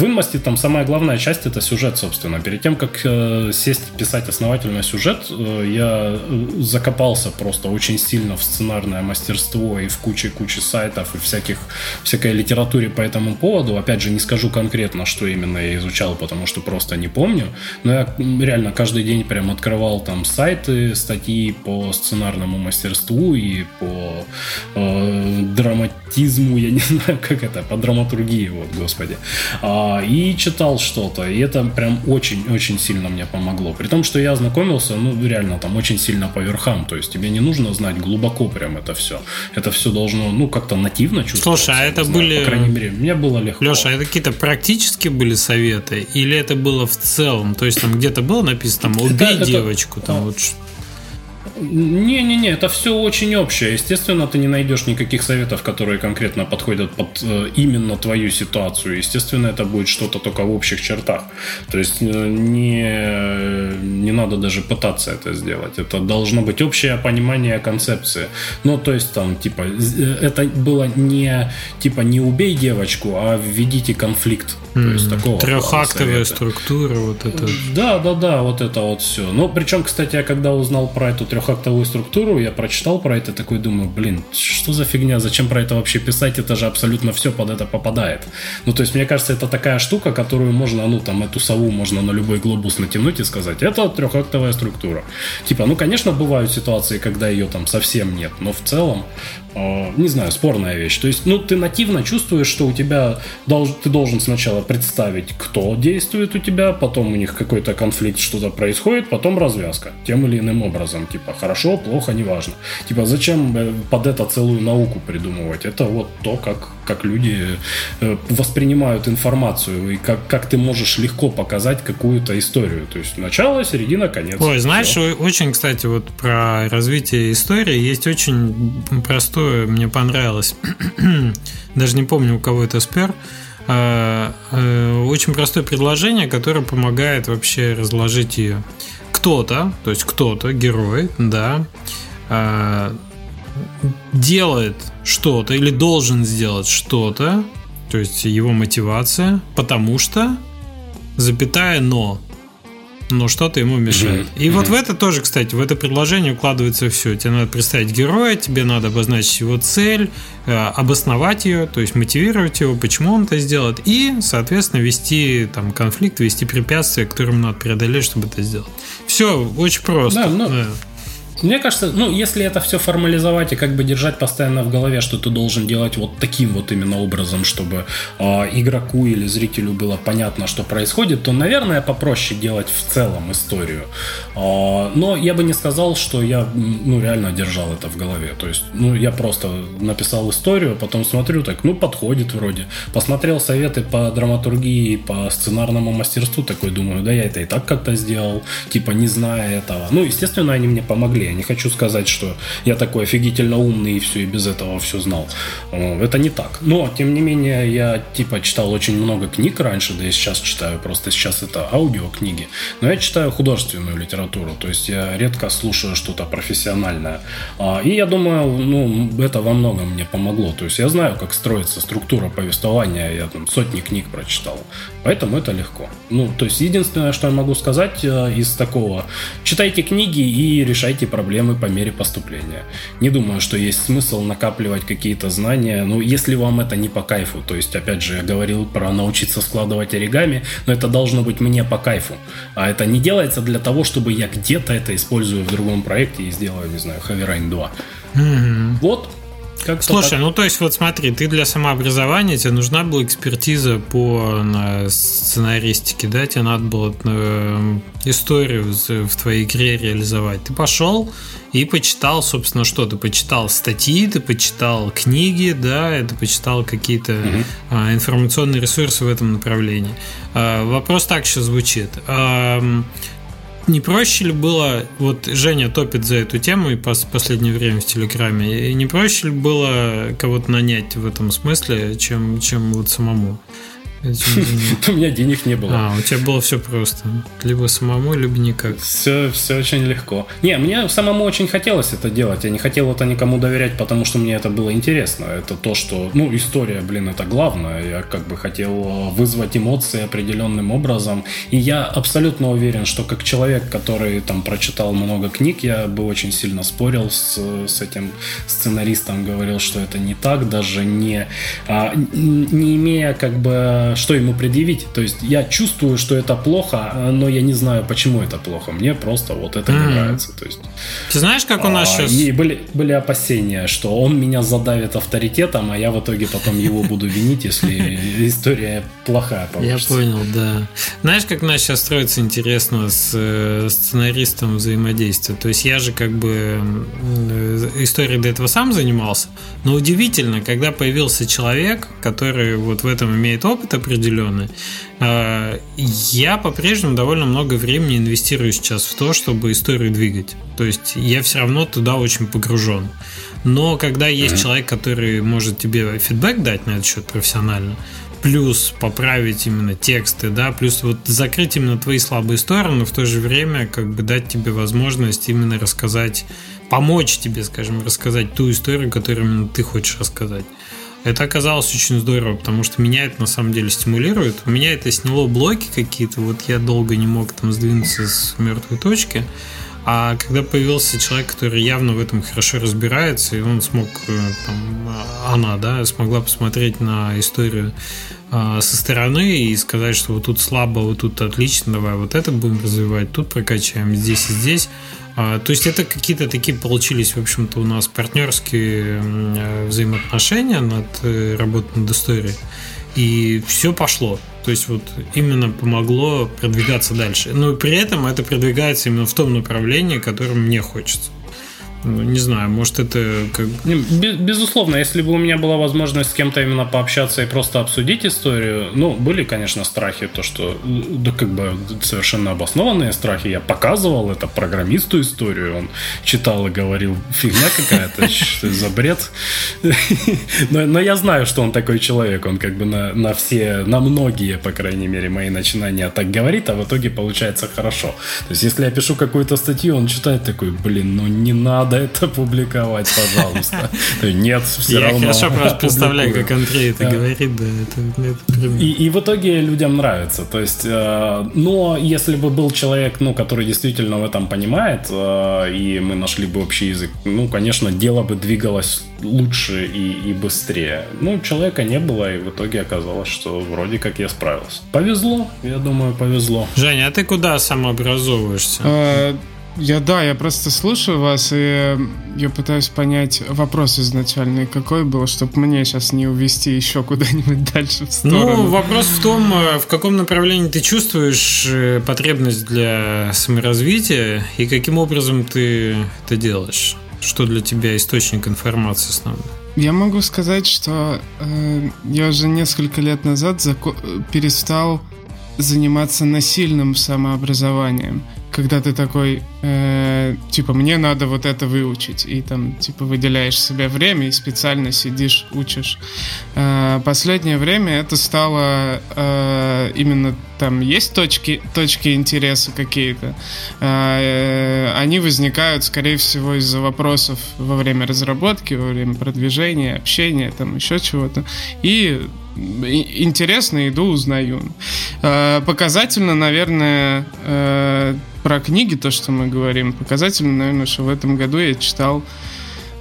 В инмасте там самая главная часть это сюжет, собственно. Перед тем, как э, сесть писать основательно сюжет, э, я э, закопался просто очень сильно в сценарное мастерство и в куче-куче сайтов и всяких, всякой литературе по этому поводу. Опять же, не скажу конкретно, что именно я изучал, потому что просто не помню. Но я реально каждый день прям открывал там сайты, статьи по сценарному мастерству и по э, драматизму, я не знаю, как это, по драматургии, вот, господи. А, и читал что-то. И это прям очень-очень сильно мне помогло. При том, что я ознакомился, ну, реально, там очень сильно по верхам. То есть тебе не нужно знать глубоко прям это все. Это все должно, ну, как-то нативно чувствоваться. Слушай, а это знаю, были... По крайней мере, мне было легко. Леша, а это какие-то практические были советы? Или это было в целом? То есть там где-то было написано, там, убей это, девочку, там вот не-не-не, это все очень общее. Естественно, ты не найдешь никаких советов, которые конкретно подходят под э, именно твою ситуацию. Естественно, это будет что-то только в общих чертах. То есть э, не, не надо даже пытаться это сделать. Это должно быть общее понимание концепции. Ну, то есть там, типа, э, это было не, типа, не убей девочку, а введите конфликт. То есть такого Трехактовая структура, вот это. Да, да, да, вот это вот все. Ну, причем, кстати, я когда узнал про эту трехактовую структуру, я прочитал про это, такой думаю, блин, что за фигня, зачем про это вообще писать, это же абсолютно все под это попадает. Ну, то есть, мне кажется, это такая штука, которую можно, ну, там, эту сову можно на любой глобус натянуть и сказать, это трехактовая структура. Типа, ну, конечно, бывают ситуации, когда ее там совсем нет, но в целом не знаю, спорная вещь. То есть, ну, ты нативно чувствуешь, что у тебя долж, ты должен сначала представить, кто действует у тебя, потом у них какой-то конфликт, что-то происходит, потом развязка тем или иным образом. Типа, хорошо, плохо, неважно. Типа, зачем э, под это целую науку придумывать? Это вот то, как, как люди э, воспринимают информацию и как, как ты можешь легко показать какую-то историю. То есть, начало, середина, конец. Ой, знаешь, все. очень, кстати, вот про развитие истории есть очень простое, мне понравилось. Даже не помню, у кого это спер. А, э, очень простое предложение, которое помогает вообще разложить ее. Кто-то, то есть кто-то, герой, да, а, делает что-то или должен сделать что-то, то есть его мотивация, потому что, запятая, но но что-то ему мешает. Mm-hmm. И mm-hmm. вот в это тоже, кстати, в это предложение укладывается все. Тебе надо представить героя, тебе надо обозначить его цель, э, обосновать ее, то есть мотивировать его, почему он это сделает, и, соответственно, вести там конфликт, вести препятствия, которые ему надо преодолеть, чтобы это сделать. Все очень просто. Да, ну, да. Мне кажется, ну, если это все формализовать и как бы держать постоянно в голове, что ты должен делать вот таким вот именно образом, чтобы э, игроку или зрителю было понятно, что происходит, то, наверное, попроще делать в целом историю. Э, но я бы не сказал, что я, ну, реально держал это в голове. То есть, ну, я просто написал историю, потом смотрю, так, ну, подходит вроде. Посмотрел советы по драматургии, по сценарному мастерству, такой думаю, да я это и так как-то сделал, типа, не зная этого. Ну, естественно, они мне помогли я не хочу сказать, что я такой офигительно умный и все, и без этого все знал. Это не так. Но, тем не менее, я типа читал очень много книг раньше, да и сейчас читаю, просто сейчас это аудиокниги. Но я читаю художественную литературу, то есть я редко слушаю что-то профессиональное. А, и я думаю, ну, это во многом мне помогло. То есть я знаю, как строится структура повествования, я там сотни книг прочитал. Поэтому это легко. Ну, то есть единственное, что я могу сказать э, из такого, читайте книги и решайте проблемы проблемы по мере поступления. Не думаю, что есть смысл накапливать какие-то знания, ну, если вам это не по кайфу. То есть, опять же, я говорил про научиться складывать оригами, но это должно быть мне по кайфу. А это не делается для того, чтобы я где-то это использую в другом проекте и сделаю, не знаю, Heavy Rain 2. Мгм. Вот. Как Слушай, ну то есть вот смотри, ты для самообразования тебе нужна была экспертиза по на, сценаристике, да, тебе надо было э, историю в, твоей игре реализовать. Ты пошел и почитал, собственно, что ты почитал статьи, ты почитал книги, да, ты почитал какие-то Мгм. а, информационные ресурсы в этом направлении. А, Вопрос так еще звучит. Ам, Не проще ли было, вот Женя топит за эту тему и пос- последнее время в Телеграме, и не проще ли было кого-то нанять в этом смысле, чем, чем вот самому? У меня денег не было. А, у тебя было все просто. Либо самому, либо никак. Все, все очень легко. Не, мне самому очень хотелось это делать. Я не хотел это никому доверять, потому что мне это было интересно. Это то, что, ну, история, блин, это главное. Я как бы хотел э, вызвать эмоции определенным образом. И я абсолютно уверен, что как человек, который там прочитал много книг, я бы очень сильно спорил с, с этим сценаристом, говорил, что это не так, даже не, а, не имея как бы что ему предъявить. То есть я чувствую, что это плохо, но я не знаю, почему это плохо. Мне просто вот это не Мгм. нравится. То есть, Ты знаешь, как у нас а, сейчас... И были, были опасения, что он меня задавит авторитетом, а я в итоге потом его буду винить, если история плохая Я получится. понял, да. Знаешь, как у нас сейчас строится интересно с э, сценаристом взаимодействия? То есть я же как бы э, историей до этого сам занимался, но удивительно, когда появился человек, который вот в этом имеет опыт определенный, э, я по-прежнему довольно много времени инвестирую сейчас в то, чтобы историю двигать. То есть я все равно туда очень погружен. Но когда есть человек, который может тебе фидбэк дать на этот счет профессионально, плюс поправить именно тексты, да, плюс вот закрыть именно твои слабые стороны, в то же время как бы дать тебе возможность именно рассказать, помочь тебе, скажем, рассказать ту историю, которую именно ты хочешь рассказать. Это оказалось очень здорово, потому что меня это на самом деле стимулирует. У меня это сняло блоки какие-то, вот я долго не мог там сдвинуться с мертвой точки. А когда появился человек, который явно в этом хорошо разбирается, и он смог, э, там, а, она, да, смогла посмотреть на историю а, со стороны и сказать, что вот тут слабо, вот тут отлично, давай вот это будем развивать, тут прокачаем, здесь и здесь. А, То есть это какие-то такие получились, в общем-то, у нас партнерские э, взаимоотношения над э, работой над историей. И все пошло. То есть вот именно помогло продвигаться дальше. Но при этом это продвигается именно в том направлении, которым мне хочется. Ну, не знаю, может это как Безусловно, если бы у меня была возможность с кем-то именно пообщаться и просто обсудить историю, ну, были, конечно, страхи, то, что, да, как бы, совершенно обоснованные страхи. Я показывал это программисту историю, он читал и говорил, фигня какая-то, что за бред. Но, но я знаю, что он такой человек, он как бы на, на все, на многие, по крайней мере, мои начинания так говорит, а в итоге получается хорошо. То есть, если я пишу какую-то статью, он читает такой, блин, ну не надо это публиковать, пожалуйста. Нет, все Я равно. хорошо просто представляю, как Андрей это говорит, да, это, это прям- И, и в итоге людям нравится. То есть, э, но если бы был человек, ну, который действительно в этом понимает, э, и мы нашли бы общий язык, ну, конечно, дело бы двигалось лучше и, и быстрее. Ну, человека не было, и в итоге оказалось, что вроде как я справился. Повезло, я думаю, повезло. Женя, а ты куда самообразовываешься? Я, да, я просто слушаю вас, и я пытаюсь понять вопрос изначальный, какой был, чтобы мне сейчас не увести еще куда-нибудь дальше в сторону. Ну, вопрос в том, э, в каком направлении ты чувствуешь э, потребность для саморазвития и каким образом ты это делаешь. Что для тебя источник информации основной? Я могу сказать, что э, я уже несколько лет назад зако- перестал заниматься насильным самообразованием. Когда ты такой, э, типа, мне надо вот это выучить, и там, типа, выделяешь себе время и специально сидишь, учишь. Э, последнее время это стало э, именно там есть точки, точки интереса какие-то. Э, они возникают, скорее всего, из-за вопросов во время разработки, во время продвижения, общения, там еще чего-то. И- интересно, иду, узнаю. Э, Показательно, наверное, э, про книги, то, что мы говорим, показательно, наверное, что в этом году я читал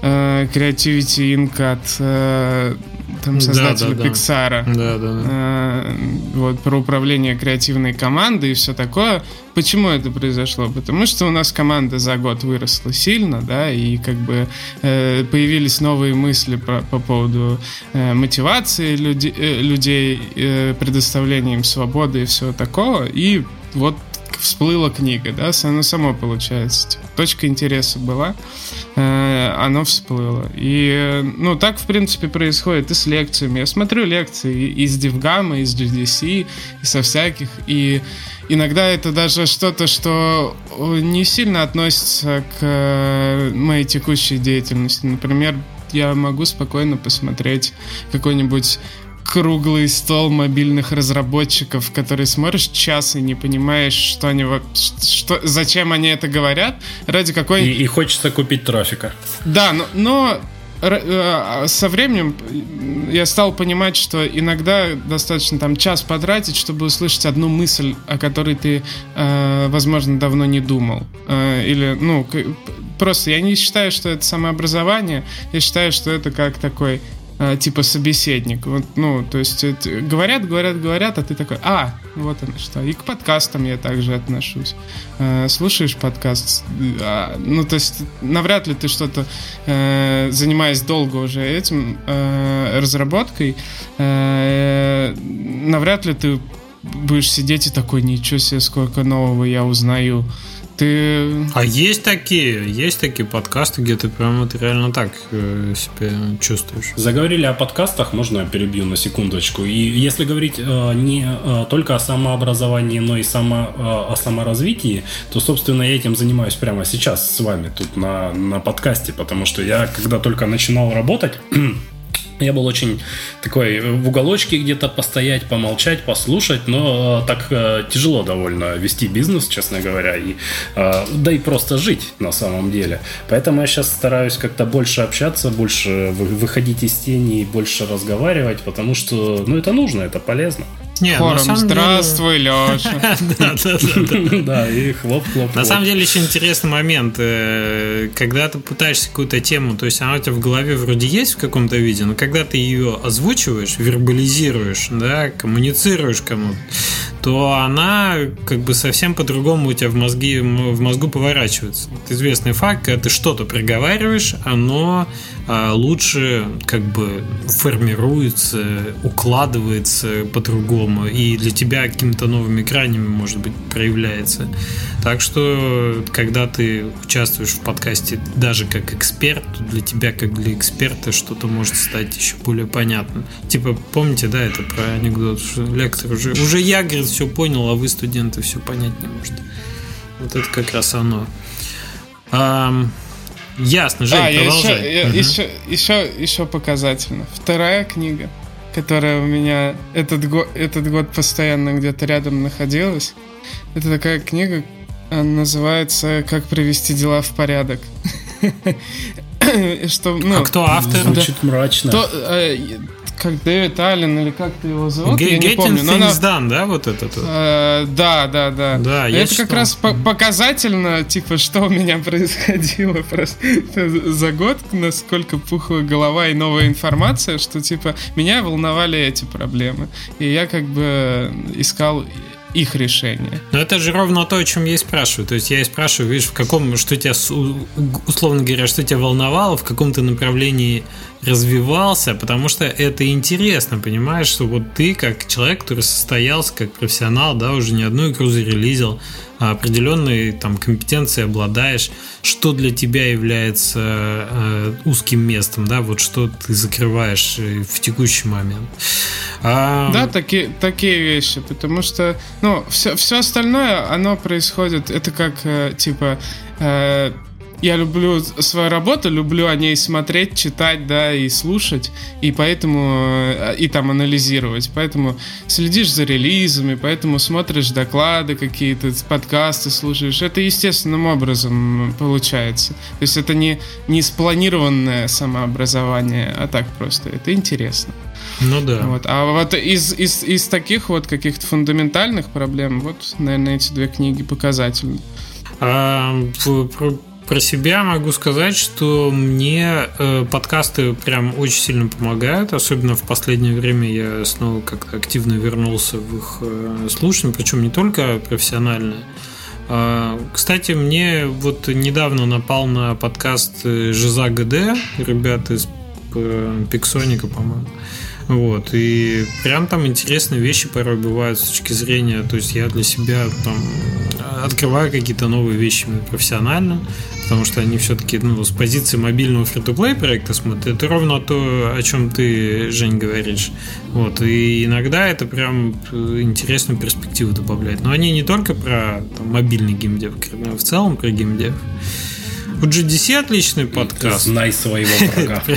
э, Creativity Inc. там создателя да, да, Pixar. Да, да, да. Э, вот про управление креативной командой и все такое. Почему это произошло? Потому что у нас команда за год выросла сильно, да, и как бы э, появились новые мысли по, по поводу э, мотивации люди, э, людей, э, предоставления им свободы и всего такого. И вот всплыла книга, да, оно само получается. Типа, точка интереса была, э, оно всплыло. И, ну, так, в принципе, происходит и с лекциями. Я смотрю лекции из Дивгама, из GDC, и со всяких, и иногда это даже что-то, что не сильно относится к э, моей текущей деятельности. Например, я могу спокойно посмотреть какой-нибудь круглый стол мобильных разработчиков, который смотришь час и не понимаешь, что они что, зачем они это говорят, ради какой... И, и хочется купить трафика. Да, но, но э, со временем я стал понимать, что иногда достаточно там час потратить, чтобы услышать одну мысль, о которой ты, э, возможно, давно не думал. Э, или, ну, просто я не считаю, что это самообразование, я считаю, что это как такой типа собеседник. Вот, ну, то есть это, говорят, говорят, говорят, а ты такой, а, вот оно что. И к подкастам я также отношусь. Э, слушаешь подкаст, э, ну, то есть навряд ли ты что-то, э, занимаясь долго уже этим, э, разработкой, э, навряд ли ты будешь сидеть и такой, ничего себе, сколько нового я узнаю. Ты... А есть такие, есть такие подкасты, где ты прям вот реально так э, себя чувствуешь. Заговорили о подкастах, можно я перебью на секундочку. И если говорить э, не э, только о самообразовании, но и само, э, о саморазвитии, то, собственно, я этим занимаюсь прямо сейчас с вами тут на, на подкасте, потому что я, когда только начинал работать, Я был очень такой э, в уголочке где-то постоять, помолчать, послушать, но э, так э, тяжело довольно вести бизнес, честно говоря, и, да и просто жить на самом деле. Поэтому я сейчас стараюсь как-то больше общаться, больше выходить из тени и больше разговаривать, потому что ну, это нужно, это полезно. Не, Хором, здравствуй, деле... Леша. Да, да, да. Да, и хлоп-хлоп. На самом деле еще интересный момент, э, когда ты пытаешься какую-то тему, то есть она у тебя в голове вроде есть в каком-то виде, но когда ты ее озвучиваешь, вербализируешь, да, коммуницируешь кому-то, то она как бы совсем по-другому у тебя в, мозги, в мозгу поворачивается. Это известный факт, когда ты что-то приговариваешь, оно а, лучше как бы формируется, укладывается по-другому и для тебя какими-то новыми гранями, может быть, проявляется. Так что, когда ты участвуешь в подкасте даже как эксперт, то для тебя, как для эксперта, что-то может стать еще более понятным. Типа, помните, да, это про анекдот, что лектор уже, уже я, говорит, все понял, а вы, студенты, все понять не можете. Вот это как раз оно. А, ясно, Жень, а, продолжай. Еще, угу. еще, еще, еще показательно. Вторая книга, которая у меня этот год, этот год постоянно где-то рядом находилась, это такая книга, она называется «Как привести дела в порядок». Что, ну, а кто автор? Звучит мрачно. То, э, как Дэвид Аллен или как ты его зовут, G- я не помню. Но она... done, да, вот этот? Э, да, да, да. Да, я Это читал. как раз по показательно, типа, что у меня происходило просто за год, насколько пухла голова и новая информация, что, типа, меня волновали эти проблемы. И я как бы искал их решение. Но это же ровно то, о чем я и спрашиваю. То есть я и спрашиваю, видишь, в каком, что тебя, условно говоря, что тебя волновало, в каком то направлении развивался, потому что это интересно, понимаешь, что вот ты как человек, который состоялся как профессионал, да, уже не одну игру зарелизил, а определенные там компетенции обладаешь, что для тебя является э, узким местом, да, вот что ты закрываешь э, в текущий момент. А... Да, такие, такие вещи, потому что, ну, все, все остальное, оно происходит, это как, э, типа, э, я люблю свою работу, люблю о ней смотреть, читать, да, и слушать, и поэтому, э, и там анализировать. Поэтому следишь за релизами, поэтому смотришь доклады какие-то, подкасты слушаешь. Это естественным образом получается. То есть это не, не спланированное самообразование, а так просто. Это интересно. Ну да. Вот. А вот из, из, из таких вот каких-то фундаментальных проблем, вот, наверное, эти две книги показательны. А, про себя могу сказать, что мне э, подкасты прям очень сильно помогают, особенно в последнее время я снова как-то активно вернулся в их э, слушание, причем не только профессиональное. А, кстати, мне вот недавно напал на подкаст э, Жиза ГД, ребята из э, Пиксоника, по-моему. Вот, и прям там интересные вещи порой бывают с точки зрения, то есть я для себя там открываю какие-то новые вещи профессионально, потому что они все-таки ну, с позиции мобильного фри-то-плей проекта смотрят. Это ровно то, о чем ты, Жень, говоришь. Вот, и иногда это прям интересную перспективу добавляет. Но они не только про там, мобильный геймдев, но в целом про геймдев. У GDC отличный подкаст. Знай своего врага.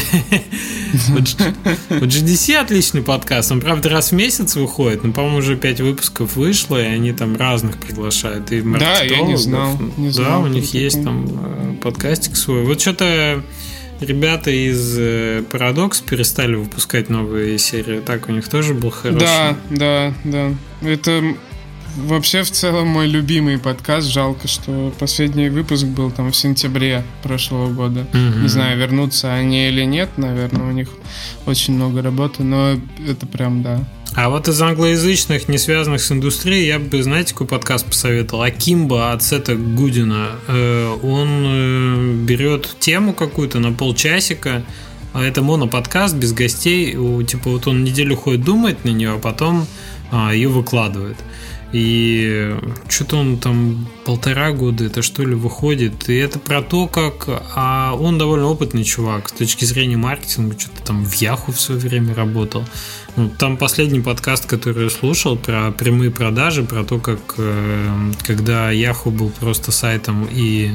У GDC отличный подкаст. Он, правда, раз в месяц выходит, но, по-моему, уже пять выпусков вышло, и они там разных приглашают. И да, я не знал. да, у них есть там э, подкастик свой. Вот что-то ребята из э, Paradox перестали выпускать новые серии. Так, у них тоже был хороший. Да, да, да. Это Вообще, в целом, мой любимый подкаст. Жалко, что последний выпуск был там в сентябре прошлого года. Mm-hmm. Не знаю, вернутся они или нет. Наверное, у них очень много работы, но это прям, да. А вот из англоязычных, не связанных с индустрией, я бы, знаете, какой подкаст посоветовал? Акимба от Сета Гудина. Э, он э, берет тему какую-то на полчасика, а это моноподкаст без гостей. Типа вот он неделю ходит, думает на нее, а потом а, ее выкладывает. И что-то он там полтора года, это что ли, выходит. И это про то, как... А он довольно опытный чувак с точки зрения маркетинга. Что-то там в Яху в свое время работал. Ну, там последний подкаст, который я слушал про прямые продажи, про то, как э, когда Яху был просто сайтом и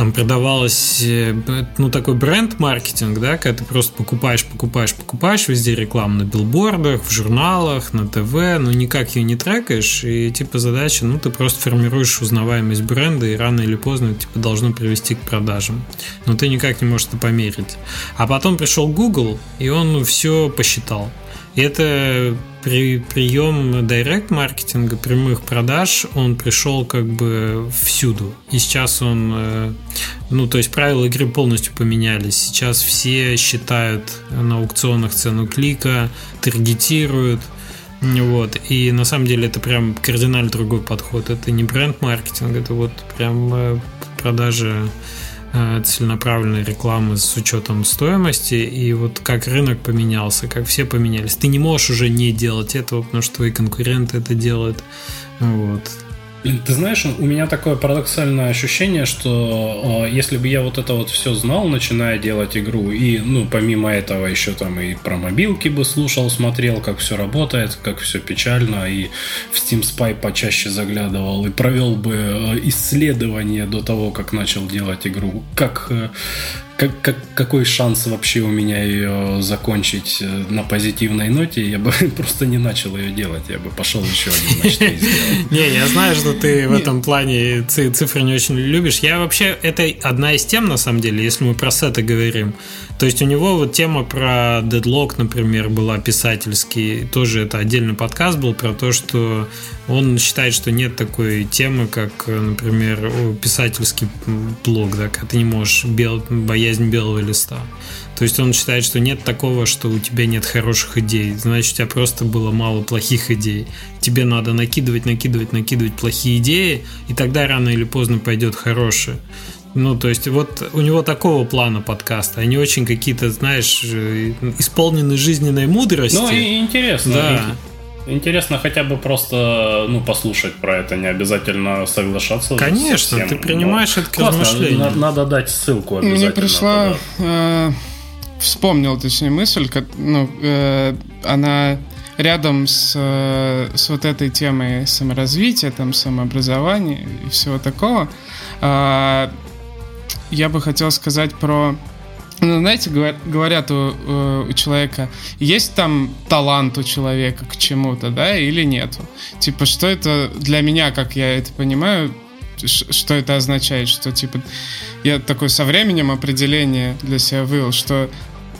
там продавалось, э, ну, такой бренд-маркетинг, да, когда ты просто покупаешь, покупаешь, покупаешь, везде рекламу на билбордах, в журналах, на ТВ, но никак ее не трекаешь, и, типа, задача, ну, ты просто формируешь узнаваемость бренда, и рано или поздно, типа, должно привести к продажам. Но ты никак не можешь это померить. А потом пришел Google, и он все посчитал. И это при прием директ маркетинга, прямых продаж, он пришел как бы всюду. И сейчас он, э, ну, то есть правила игры полностью поменялись. Сейчас все считают на аукционах цену клика, таргетируют. Вот. И на самом деле это прям кардинально другой подход. Это не бренд-маркетинг, это вот прям э, продажи Э, целенаправленной рекламы с учетом стоимости, и вот как рынок поменялся, как все поменялись. Ты не можешь уже не делать этого, потому что твои конкуренты это делают. Вот. Ты знаешь, у меня такое парадоксальное ощущение, что э, если бы я вот это вот все знал, начиная делать игру, и, ну, помимо этого еще там и про мобилки бы слушал, смотрел, как все работает, как все печально, и в Steam Spy почаще заглядывал, и провел бы э, исследование до того, как начал делать игру, как э, как, как, какой шанс вообще у меня ее закончить э, на позитивной ноте, я бы просто не начал ее делать, я бы пошел еще один матч. Не, я знаю, что ты в этом плане цифры не очень любишь. Я вообще, это одна из тем, на самом деле, если мы про сеты говорим. То есть у него вот тема про Deadlock, например, была писательский, тоже это отдельный подкаст был про то, что он считает, что нет такой темы, как, например, писательский блог, да, когда ты не можешь бел, боязнь белого листа. То есть он считает, что нет такого, что у тебя нет хороших идей. Значит, у тебя просто было мало плохих идей. Тебе надо накидывать, накидывать, накидывать плохие идеи, и тогда рано или поздно пойдет хорошее. Ну, то есть, вот у него такого плана подкаста. Они очень какие-то, знаешь, э, исполнены жизненной мудрости. Ну, и интересно. Да. Интересно хотя бы просто ну, послушать про это, не обязательно соглашаться. Конечно, ты принимаешь это к размышлению. Надо дать ссылку обязательно. Мне пришла, э, вспомнил, точнее, мысль, как, ну, э, она рядом с, э, с вот этой темой саморазвития, там, самообразования и всего такого. Э, я бы хотел сказать про... Ну, знаете, говорят у, у человека, есть там талант у человека к чему-то, да, или нету. Типа, что это для меня, как я это понимаю, что это означает, что, типа, я такое со временем определение для себя вывел, что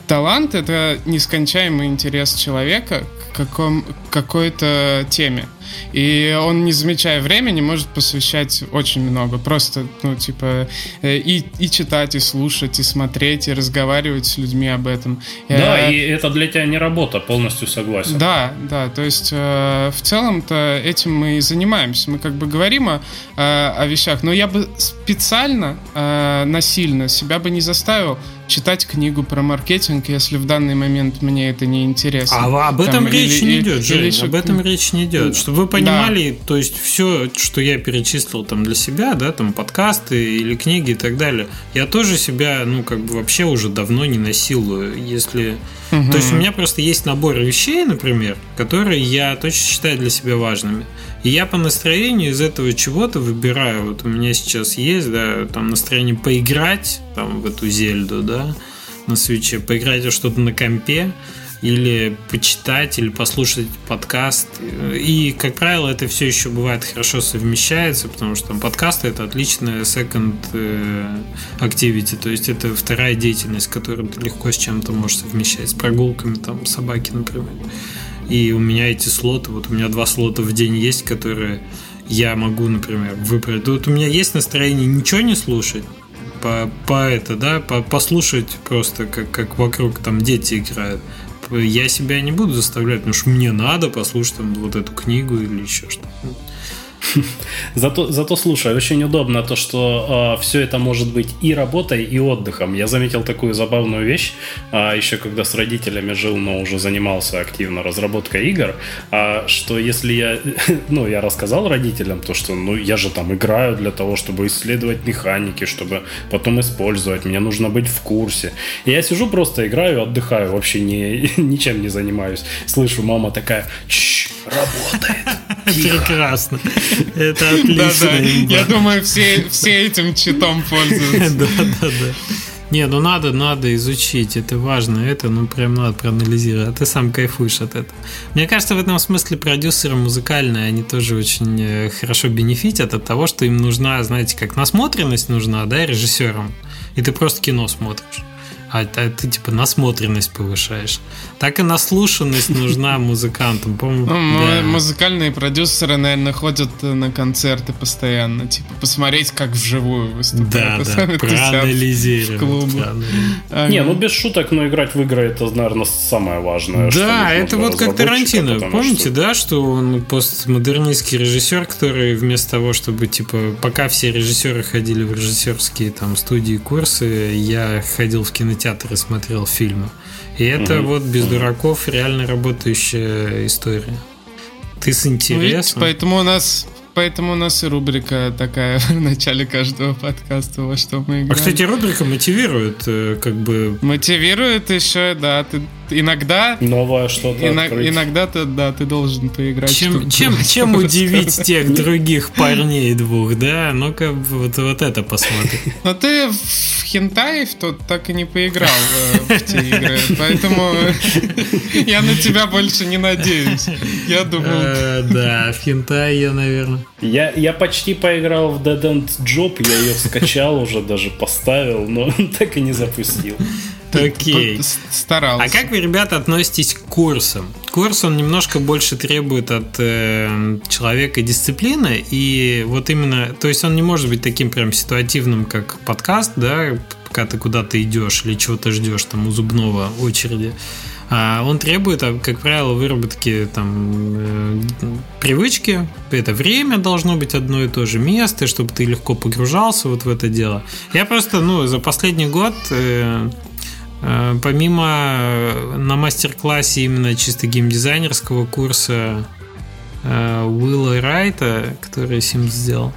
талант это нескончаемый интерес человека каком, какой-то теме. И он, не замечая времени, может посвящать очень много. Просто, ну, типа, э, и, и читать, и слушать, и смотреть, и разговаривать с людьми об этом. Да, и это для тебя не работа, полностью согласен. Да, да, то есть э, в целом-то этим мы и занимаемся. Мы как бы говорим о, о вещах, но я бы специально, э, насильно себя бы не заставил читать книгу про маркетинг, если в данный момент мне это не интересно. А об этом Там, речь или, не идет, Жень, или, об этом речь не идет. Чтобы вы понимали, да. то есть все, что я перечислил там для себя, да, там подкасты или книги и так далее, я тоже себя, ну, как бы вообще уже давно не насилую, если... Угу. То есть у меня просто есть набор вещей, например, которые я точно считаю для себя важными. И я по настроению из этого чего-то выбираю. Вот у меня сейчас есть, да, там настроение поиграть там в эту Зельду, да, на свече, поиграть во что-то на компе или почитать, или послушать подкаст. И, как правило, это все еще бывает хорошо совмещается, потому что там подкасты это отличная second э, activity, то есть это вторая деятельность, которую ты легко с чем-то можешь совмещать, с прогулками там собаки, например. И у меня эти слоты, вот у меня два слота в день есть, которые я могу, например, выбрать. Вот у меня есть настроение ничего не слушать, по, по это, да, по, послушать просто, как, как вокруг там дети играют. Я себя не буду заставлять, потому что мне надо послушать там вот эту книгу или еще что-то. Зато, зато слушай, очень удобно то, что э, все это может быть и работой, и отдыхом. Я заметил такую забавную вещь, э, еще когда с родителями жил, но уже занимался активно разработкой игр, э, что если я, ну, я рассказал родителям то, что, ну, я же там играю для того, чтобы исследовать механики, чтобы потом использовать, мне нужно быть в курсе. И я сижу просто играю, отдыхаю, вообще не, ничем не занимаюсь. Слышу, мама такая, работает. Прекрасно. Это отлично. Я думаю, все, этим читом пользуются. Да, да, да. Не, ну надо, надо изучить, это важно, это, ну прям надо проанализировать, а ты сам кайфуешь от этого. Мне кажется, в этом смысле продюсеры музыкальные, они тоже очень э, хорошо бенефитят от того, что им нужна, знаете, как насмотренность нужна, да, режиссерам, и ты просто кино смотришь а, а ты типа насмотренность повышаешь. Так и наслушанность нужна музыкантам. Ну, да. Музыкальные продюсеры, наверное, ходят на концерты постоянно, типа посмотреть, как вживую выступают. Да, да, проанализировать. клубы. А, Не, ну без шуток, но играть в игры это, наверное, самое важное. Да, это вот как Тарантино. Помните, что... да, что он постмодернистский режиссер, который вместо того, чтобы типа пока все режиссеры ходили в режиссерские там студии, курсы, я ходил в кинотеатр кинотеатры смотрел фильмы. И это угу. вот без дураков реально работающая история. Ты с интересом. Ну, видите, поэтому у нас Поэтому у нас и рубрика такая в начале каждого подкаста, во что мы играем. А, кстати, рубрика мотивирует, э, как бы... Мотивирует еще, да. Ты иногда... Новое что-то иног, Иногда ты, да, ты должен поиграть. Чем, чем, чем удивить тех других парней двух, да? Ну-ка, вот, вот это посмотри. Но ты в хентаев тот так и не поиграл э, в те игры, поэтому я на тебя больше не надеюсь. Я думал... Э, да, в хентай я, наверное. Я, я почти поиграл в Dead End Job, я ее скачал уже, даже поставил, но так и не запустил. Окей. Старался. А как вы, ребята, относитесь к курсам? Курс, он немножко больше требует от э, человека дисциплины, и вот именно, то есть он не может быть таким прям ситуативным, как подкаст, да, пока ты куда-то идешь или чего-то ждешь там у зубного очереди. А он требует, а, как правило, выработки там э, привычки. Это время должно быть одно и то же место, чтобы ты легко погружался вот в это дело. Я просто, ну, за последний год э, Э, помимо на мастер-классе именно чисто геймдизайнерского курса Уилла Райта, который Sims сделал,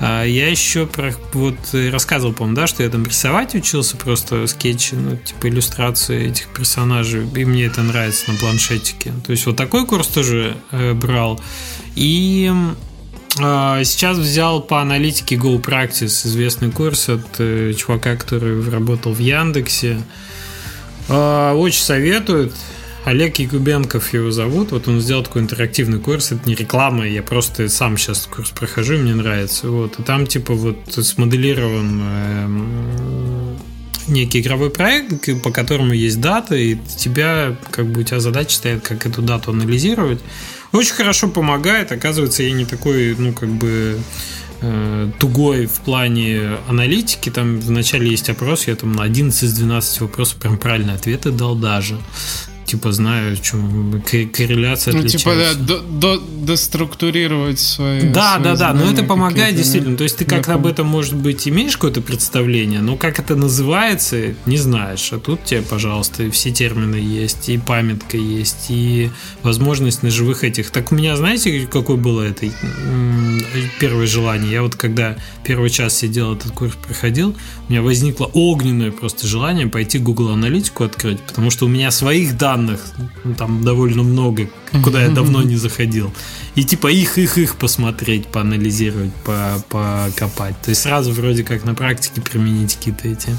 я еще про, вот рассказывал, по-моему, да, что я там рисовать учился, просто скетчи, ну, типа иллюстрации этих персонажей, и мне это нравится на планшетике. То есть вот такой курс тоже брал. И Сейчас взял по аналитике Go Practice, известный курс от чувака, который работал в Яндексе. А, очень советуют. Олег Якубенков его зовут. Вот он сделал такой интерактивный курс. Это не реклама, я просто сам сейчас курс прохожу, мне нравится. Вот. И там типа вот смоделирован э, некий игровой проект, по которому есть дата, и тебя, как бы у тебя задача стоит, как эту дату анализировать. Очень хорошо помогает. Оказывается, я не такой, ну, как бы э, тугой в плане аналитики. Там вначале есть опрос, я там на 11 из 12 вопросов прям правильные ответы дал даже типа знаю, чем корреляция ну, типа да, до, до, доструктурировать свои Да, да, да, но это помогает действительно. То есть ты как-то об этом, может быть, имеешь какое-то представление, но как это называется, не знаешь. А тут тебе, пожалуйста, все термины есть, и памятка есть, и возможность на живых этих. Так у меня, знаете, какое было это первое желание? Я вот когда первый час сидел, этот курс проходил, у меня возникло огненное просто желание пойти Google Аналитику открыть, потому что у меня своих данных данных, ну, там довольно много, куда я давно не заходил. И типа их, их, их посмотреть, поанализировать, покопать. То есть сразу вроде как на практике применить какие-то эти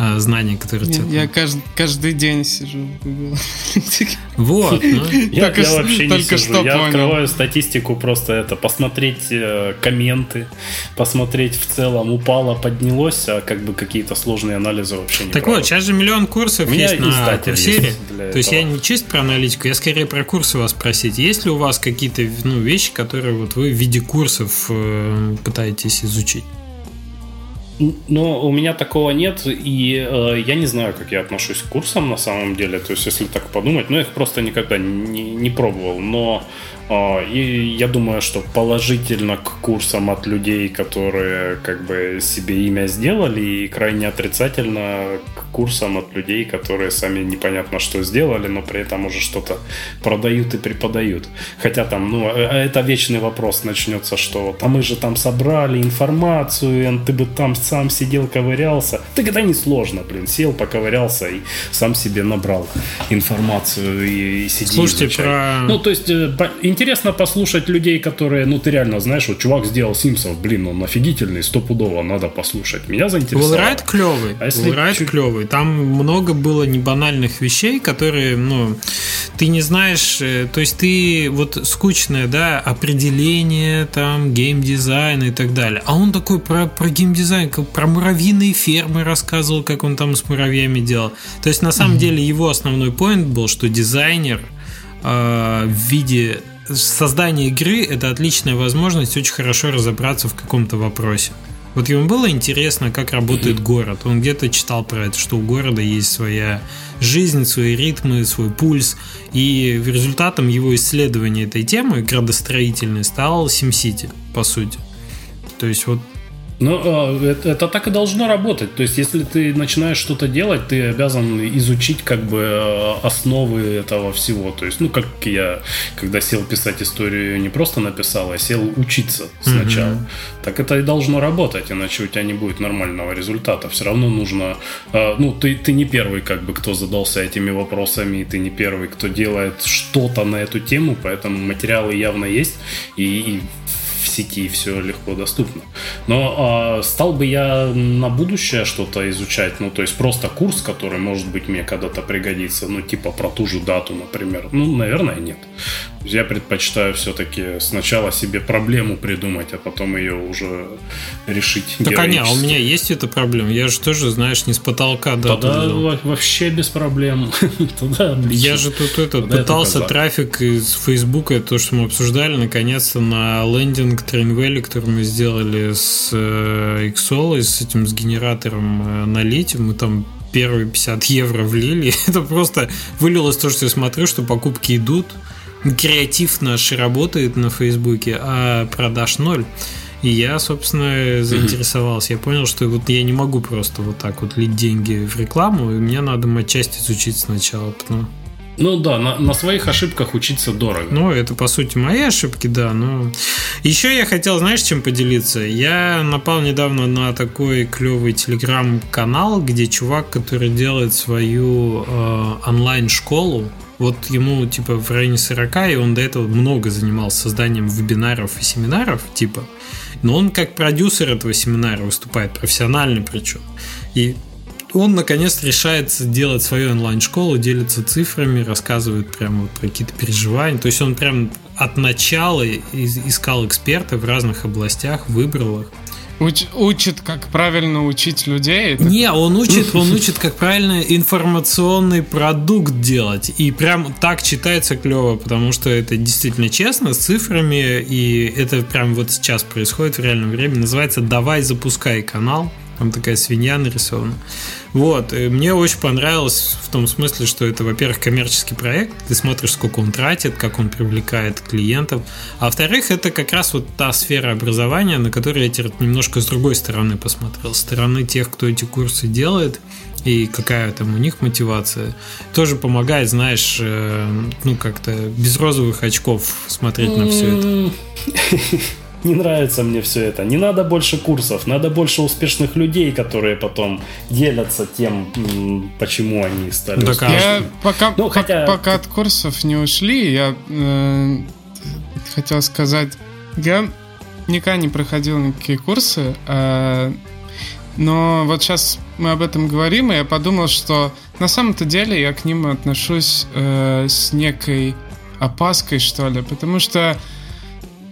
а, знания, которые я, Я каждый, каждый день сижу в Google Вот. Ну. Я, я вообще не сижу. Что я понял. открываю статистику просто это, посмотреть э, комменты, посмотреть в целом, упало, поднялось, а как бы какие-то сложные анализы вообще не Так вот, сейчас же миллион курсов есть на курсере. То есть я не чисто про аналитику, я скорее про курсы вас спросить. Есть ли у вас какие-то ну, вещи, которые вот вы в виде курсов э, пытаетесь изучить? Но у меня такого нет, и э, я не знаю, как я отношусь к курсам на самом деле. То есть, если так подумать, ну, я их просто никогда не, не пробовал. Но и я думаю, что положительно к курсам от людей, которые как бы себе имя сделали, и крайне отрицательно к курсам от людей, которые сами непонятно что сделали, но при этом уже что-то продают и преподают. Хотя там, ну, э, э, это вечный вопрос начнется, что там мы же там собрали информацию, и ты бы там сам сидел, ковырялся. Так это не сложно, блин, сел, поковырялся и сам себе набрал информацию и, и сидел. Слушайте, изучай. про... Ну, то есть, э, интересно послушать людей, которые, ну, ты реально знаешь, вот чувак сделал Симпсов, блин, он офигительный, стопудово, надо послушать. Меня заинтересовало. Уолрайт клевый. А если Уолрайт чуть... клевый. Там много было небанальных вещей, которые, ну, ты не знаешь, э, то есть ты вот скучное, да, определение, там, геймдизайн и так далее. А он такой про, про геймдизайн, про муравьиные фермы рассказывал, как он там с муравьями делал. То есть, на самом mm-hmm. деле, его основной поинт был, что дизайнер э, в виде создание игры – это отличная возможность очень хорошо разобраться в каком-то вопросе. Вот ему было интересно, как работает город. Он где-то читал про это, что у города есть своя жизнь, свои ритмы, свой пульс. И результатом его исследования этой темы, градостроительной, стал SimCity, по сути. То есть вот ну, а, это, это так и должно работать. То есть, если ты начинаешь что-то делать, ты обязан изучить как бы э, основы этого всего. То есть, ну, как я, когда сел писать историю, не просто написал, а сел учиться сначала. Mm-hmm. Так это и должно работать, иначе у тебя не будет нормального результата. Все равно нужно... Э, ну, ты, ты не первый, как бы, кто задался этими вопросами, ты не первый, кто делает что-то на эту тему, поэтому материалы явно есть, и, и в сети все легко доступно. Но э, стал бы я на будущее что-то изучать, ну, то есть просто курс, который, может быть, мне когда-то пригодится, ну, типа про ту же дату, например. Ну, наверное, нет. Я предпочитаю все-таки сначала себе проблему придумать, а потом ее уже решить. Так, а не, а у меня есть эта проблема. Я же тоже, знаешь, не с потолка дату Тогда вообще без проблем. Тогда Я же тут этот, пытался трафик из Фейсбука, то, что мы обсуждали, наконец-то на лендинг Train Valley, который мы сделали с Xol, э, с этим, с генератором э, налить. Мы там первые 50 евро влили. Это просто вылилось то, что я смотрю, что покупки идут креатив наш работает на Фейсбуке, а продаж ноль. И я, собственно, заинтересовался. Я понял, что вот я не могу просто вот так вот лить деньги в рекламу, и мне надо матчасть изучить сначала. Потом... Ну да, на, на своих ошибках учиться дорого. Ну, это по сути мои ошибки, да. Но еще я хотел, знаешь, чем поделиться? Я напал недавно на такой клевый телеграм-канал, где чувак, который делает свою э, онлайн-школу, вот ему типа в районе 40, и он до этого много занимался созданием вебинаров и семинаров, типа. Но он как продюсер этого семинара выступает, профессиональный причем. И он наконец решает делать свою онлайн-школу, делится цифрами, рассказывает прямо вот про какие-то переживания. То есть он прям от начала искал эксперта в разных областях, выбрал их Уч, учит, как правильно учить людей? Это... Не, он учит, он учит, как правильно информационный продукт делать. И прям так читается клево, потому что это действительно честно, с цифрами, и это прям вот сейчас происходит в реальном времени. Называется «Давай запускай канал». Там такая свинья нарисована. Вот, и мне очень понравилось в том смысле, что это, во-первых, коммерческий проект, ты смотришь, сколько он тратит, как он привлекает клиентов, а во-вторых, это как раз вот та сфера образования, на которую я теперь немножко с другой стороны посмотрел, с стороны тех, кто эти курсы делает, и какая там у них мотивация, тоже помогает, знаешь, э, ну как-то без розовых очков смотреть на все это. Не нравится мне все это. Не надо больше курсов, надо больше успешных людей, которые потом делятся тем, почему они стали так, успешными. Я пока, ну, хотя... пока от курсов не ушли, я э, хотел сказать, я никогда не проходил никакие курсы, э, но вот сейчас мы об этом говорим, и я подумал, что на самом-то деле я к ним отношусь э, с некой опаской, что ли, потому что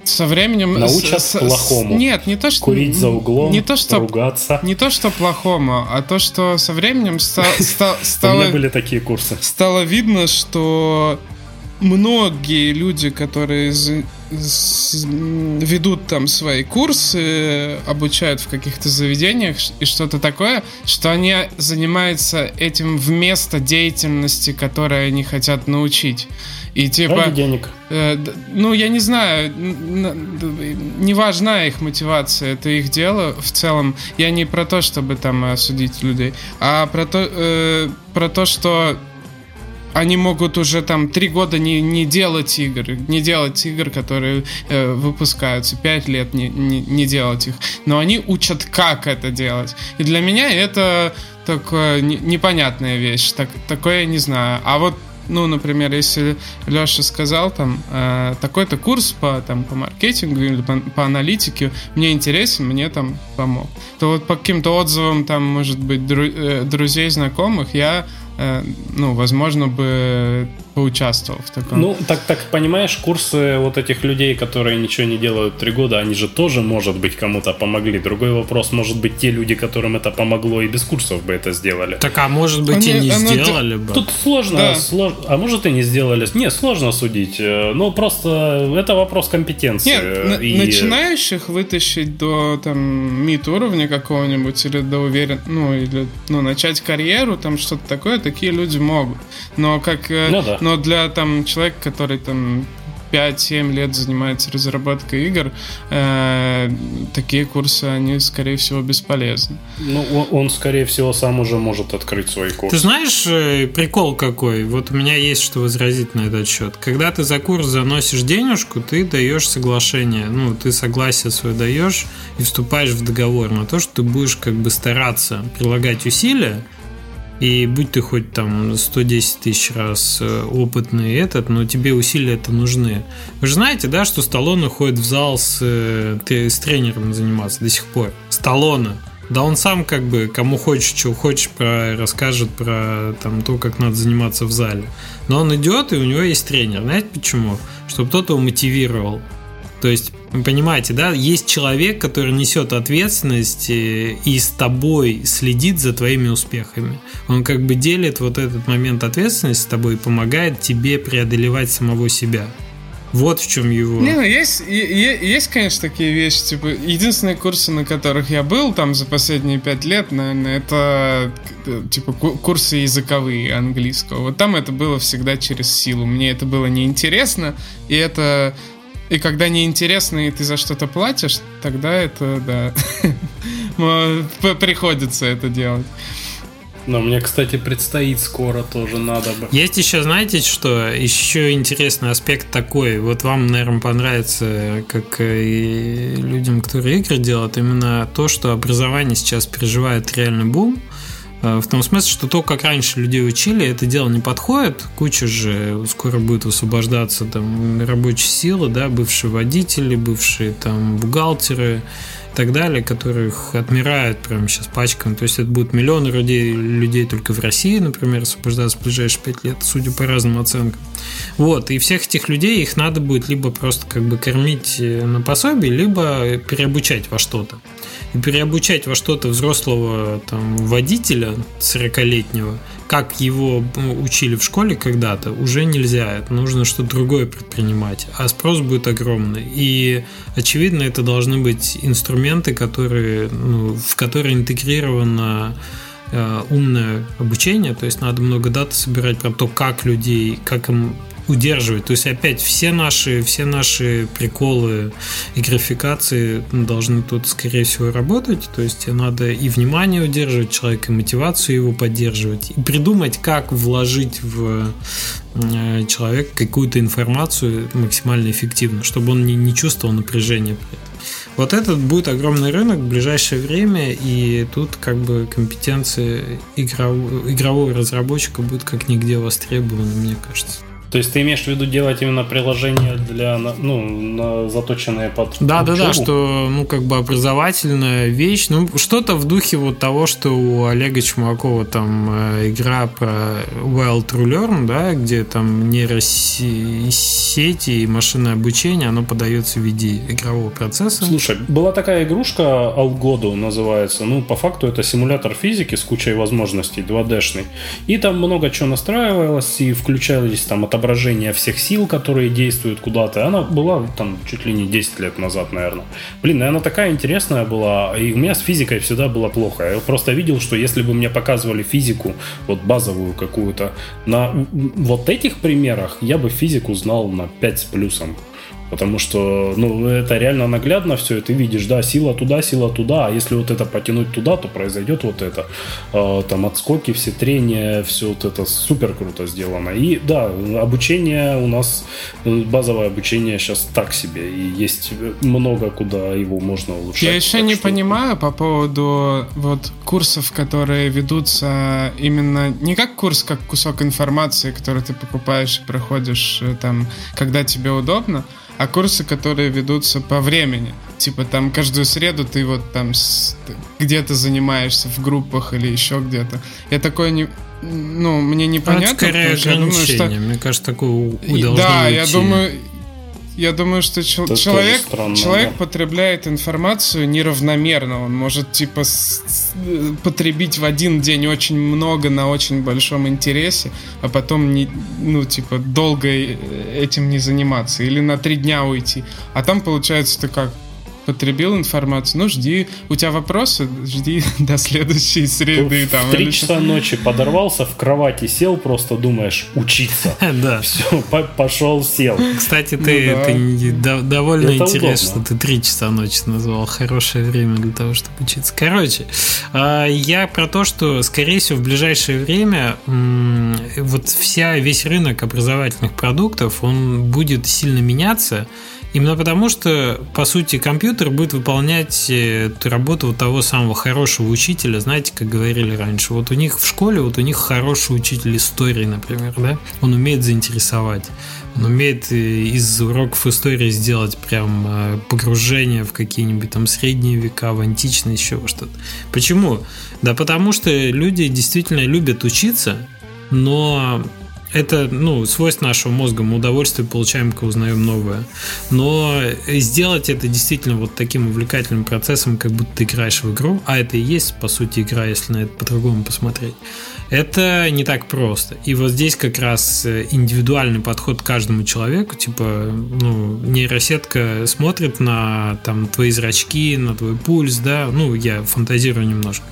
со временем научат с, плохому. Нет, не то что курить за углом, не то что ругаться. Не то что плохому, а то что со временем ста, ста, стало. У меня были такие курсы. Стало видно, что многие люди, которые ведут там свои курсы, обучают в каких-то заведениях и что-то такое, что они занимаются этим вместо деятельности, которой они хотят научить. И типа... Ради денег. Э, ну, я не знаю, не важна их мотивация, это их дело в целом. Я не про то, чтобы там осудить людей, а про то, э, про то что они могут уже там три года не, не делать игр, не делать игр, которые э, выпускаются, пять лет не, не, не делать их. Но они учат, как это делать. И для меня это такая непонятная вещь. Так, такое я не знаю. А вот ну, например, если Леша сказал там э, такой-то курс по, там, по маркетингу или по, по аналитике мне интересен, мне там помог, то вот по каким-то отзывам там, может быть, дру, э, друзей, знакомых, я Э, ну, возможно, бы поучаствовал в таком. Ну, так, так понимаешь, курсы вот этих людей, которые ничего не делают три года, они же тоже, может быть, кому-то помогли. Другой вопрос, может быть, те люди, которым это помогло, и без курсов бы это сделали. Так, а может быть, они, и не оно... сделали бы. Тут сложно, да. слож... а может, и не сделали. Не, сложно судить. Ну, просто это вопрос компетенции. Нет, и... начинающих вытащить до там мид уровня какого-нибудь или до уверен, ну, или ну, начать карьеру, там что-то такое, такие люди могут. Но как... Э, ну, да. Но для там человека, который там 5-7 лет занимается разработкой игр, э, такие курсы, они, скорее всего, бесполезны. Ну, он, скорее всего, сам уже может открыть свой курс. Ты знаешь, э, прикол какой? Вот у меня есть что возразить на этот счет. Когда ты за курс заносишь денежку, ты даешь соглашение, ну, ты согласие свое даешь и вступаешь в договор на то, что ты будешь как бы стараться прилагать усилия, и будь ты хоть там 110 тысяч раз э, опытный этот, но тебе усилия это нужны. Вы же знаете, да, что Сталлоне ходит в зал с, э, с тренером заниматься до сих пор. Сталлоне. Да он сам как бы кому хочешь, что хочешь, про, расскажет про там, то, как надо заниматься в зале. Но он идет, и у него есть тренер. Знаете почему? Чтобы кто-то его мотивировал. То есть, вы понимаете, да, есть человек, который несет ответственность э, и с тобой следит за твоими успехами. Он как бы делит вот этот момент ответственности с тобой и помогает тебе преодолевать самого себя. Вот в чем его. Не, ну есть, есть, конечно, такие вещи. Типа, единственные курсы, на которых я был там за последние пять лет, наверное, это э, типа курсы языковые английского. Вот там это было всегда через силу. Мне это было неинтересно, и это и когда неинтересно, и ты за что-то платишь, тогда это, да, приходится это делать. Но мне, кстати, предстоит скоро тоже надо бы. Есть еще, знаете, что? Еще интересный аспект такой. Вот вам, наверное, понравится, как и людям, которые игры делают, именно то, что образование сейчас переживает реальный бум. Э, в том смысле, что то, как раньше людей учили, это дело не подходит. Куча же скоро будет высвобождаться там рабочие силы, да, бывшие водители, бывшие там бухгалтеры так далее, которых отмирают прямо сейчас пачками. То есть это будут миллионы людей, людей только в России, например, освобождаться в ближайшие пять лет, судя по разным оценкам. Вот, и всех этих людей их надо будет либо просто как бы кормить э, на пособие, либо переобучать во что-то. И переобучать во что-то взрослого там, водителя 40-летнего – как его ну, учили в школе когда-то, уже нельзя. Это нужно что-то другое предпринимать. А спрос будет огромный. И, очевидно, это должны быть инструменты, которые, ну, в которые интегрировано э, умное обучение, то есть надо много дат собирать про то, как людей, как им удерживать. То есть опять все наши, все наши приколы и графикации должны тут, скорее всего, работать. То есть надо и внимание удерживать человека, и мотивацию его поддерживать, и придумать, как вложить в э, человека какую-то информацию максимально эффективно, чтобы он не, не чувствовал напряжения Вот этот будет огромный рынок в ближайшее время, и тут как бы компетенция игрового, игрового разработчика будет как нигде востребована, мне кажется. То есть ты имеешь в виду делать именно приложение для, ну, заточенное под Да, учебу? да, да, что, ну, как бы образовательная вещь, ну, что-то в духе вот того, что у Олега Чумакова там э, игра про Wild to Learn, да, где там нейросети и машинное обучение, оно подается в виде игрового процесса. Слушай, была такая игрушка Algodo называется, ну, по факту это симулятор физики с кучей возможностей 2D-шный, и там много чего настраивалось, и включались там от отображение всех сил, которые действуют куда-то. Она была там чуть ли не 10 лет назад, наверное. Блин, она такая интересная была, и у меня с физикой всегда было плохо. Я просто видел, что если бы мне показывали физику, вот базовую какую-то, на вот этих примерах я бы физику знал на 5 с плюсом. Потому что, ну, это реально наглядно все, и ты видишь, да, сила туда, сила туда, а если вот это потянуть туда, то произойдет вот это. Э, там отскоки, все трения, все вот это супер круто сделано. И да, обучение у нас, базовое обучение сейчас так себе, и есть много, куда его можно улучшать. Я еще не что... понимаю по поводу вот курсов, которые ведутся именно не как курс, как кусок информации, который ты покупаешь и проходишь э, там, когда тебе удобно, а курсы, которые ведутся по времени. Типа там каждую среду ты вот там где-то занимаешься в группах или еще где-то. Я такое не... Ну, мне непонятно. А это скорее ограничение. Думаю, что... Мне кажется, такое Да, уйти. я думаю, я думаю, что чел- человек, странно, человек да. потребляет информацию неравномерно. Он может, типа, с- потребить в один день очень много на очень большом интересе, а потом, не, ну, типа, долго этим не заниматься. Или на три дня уйти. А там, получается, ты как? Потребил информацию, ну жди, у тебя вопросы, жди до следующей среды. Там, в три часа ночи подорвался, в кровати сел, просто думаешь, учиться. Да. Все, пошел, сел. Кстати, ты, ну, ты довольно интересно, что ты три часа ночи назвал хорошее время для того, чтобы учиться. Короче, а, я про то, что, скорее всего, в ближайшее время вот вся, весь рынок образовательных продуктов, он будет сильно меняться, Именно потому, что, по сути, компьютер будет выполнять э, работу вот того самого хорошего учителя, знаете, как говорили раньше. Вот у них в школе, вот у них хороший учитель истории, например, да? Он умеет заинтересовать. Он умеет э, из уроков истории сделать прям э, погружение в какие-нибудь там средние века, в античность, еще что-то. Почему? Да потому что люди действительно любят учиться, но это, ну, свойство нашего мозга, мы удовольствие получаем, когда узнаем новое. Но сделать это действительно вот таким увлекательным процессом, как будто ты играешь в игру, а это и есть, по сути, игра, если на это по-другому посмотреть, это не так просто. И вот здесь как раз индивидуальный подход к каждому человеку, типа, ну, нейросетка смотрит на там твои зрачки, на твой пульс, да, ну, я фантазирую немножко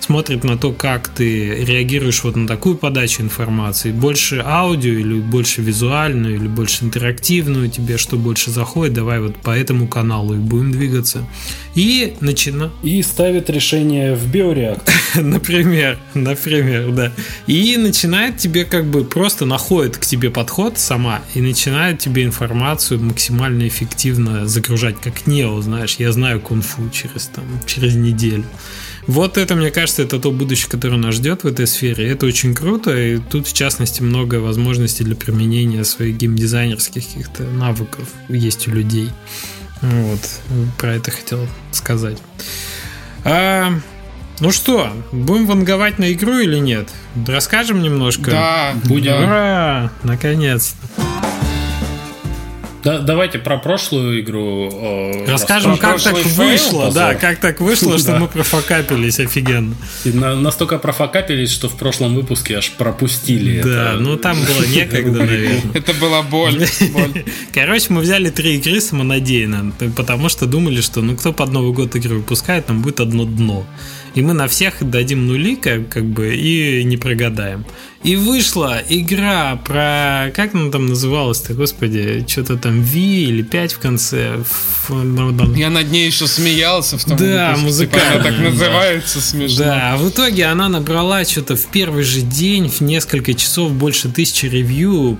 смотрит на то, как ты реагируешь вот на такую подачу информации. Больше аудио или больше визуальную, или больше интерактивную тебе, что больше заходит, давай вот по этому каналу и будем двигаться. И начина... И ставит решение в биореактор. Например, например, да. И начинает тебе как бы просто находит к тебе подход сама и начинает тебе информацию максимально эффективно загружать, как Нео, знаешь, я знаю кунг-фу через, там, через неделю. Вот это, мне кажется, это то будущее, которое нас ждет в этой сфере. Это очень круто, и тут, в частности, много возможностей для применения своих геймдизайнерских каких-то навыков есть у людей. Вот, про это хотел сказать. А, ну что, будем ванговать на игру или нет? Расскажем немножко? Да, Будем. Ура! Наконец-то. Да, давайте про прошлую игру. э, Расскажем, как так вышло. Да, как так вышло, что мы профокапились офигенно. И на- настолько профокапились, что в прошлом выпуске аж пропустили. Да, это. ну там было некогда, наверное. Это была боль. боль. Короче, мы взяли три игры самонадеянно, потому что думали, что ну кто под Новый год игры выпускает, там будет одно дно. И мы на всех дадим нули, как, как бы, и не прогадаем. И вышла игра про... Как она там называлась-то, господи? Что-то там V или 5 в конце. Ф- Я над ней еще смеялся в том Да, выпуске. Типа, Она так музыкальная, называется смешно. Да, в итоге она набрала что-то в первый же день, в несколько часов, больше тысячи ревью.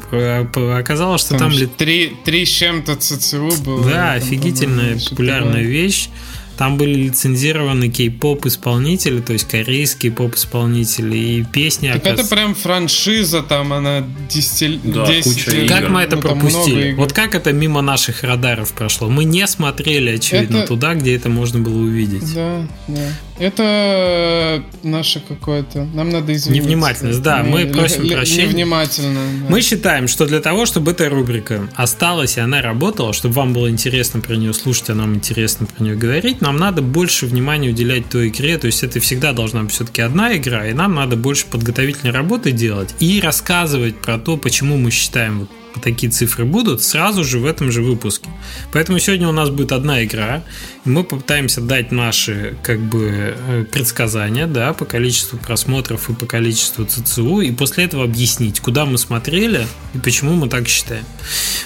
Оказалось, что там, Там лет три, три с чем-то ЦЦУ было. Да, офигительная популярная вещь. Там были лицензированы кей-поп исполнители, то есть корейские поп-исполнители и песни. Так это оказывается- прям франшиза, там она 10, Да, 10 куча игр. Как мы это Ну, пропустили? Вот как это мимо наших радаров прошло? Мы не смотрели, очевидно, Это- туда, где это можно было увидеть. Да, да. Это наше какое-то. Нам надо извиниться. Невнимательность, да, мы Л- просим прощения. Невнимательно. да. Мы считаем, что для того, чтобы эта рубрика осталась и она работала, чтобы вам было интересно про нее слушать, а нам интересно про нее говорить, нам надо больше внимания уделять той игре. То есть это всегда должна быть все-таки одна игра, и нам надо больше подготовительной работы делать и рассказывать про то, почему мы считаем вот такие цифры будут сразу же в этом же выпуске. Поэтому сегодня у нас будет одна игра, и мы попытаемся дать наши как бы э, предсказания, да, по количеству просмотров и по количеству ЦЦУ, и после этого объяснить, куда мы смотрели и почему мы так считаем.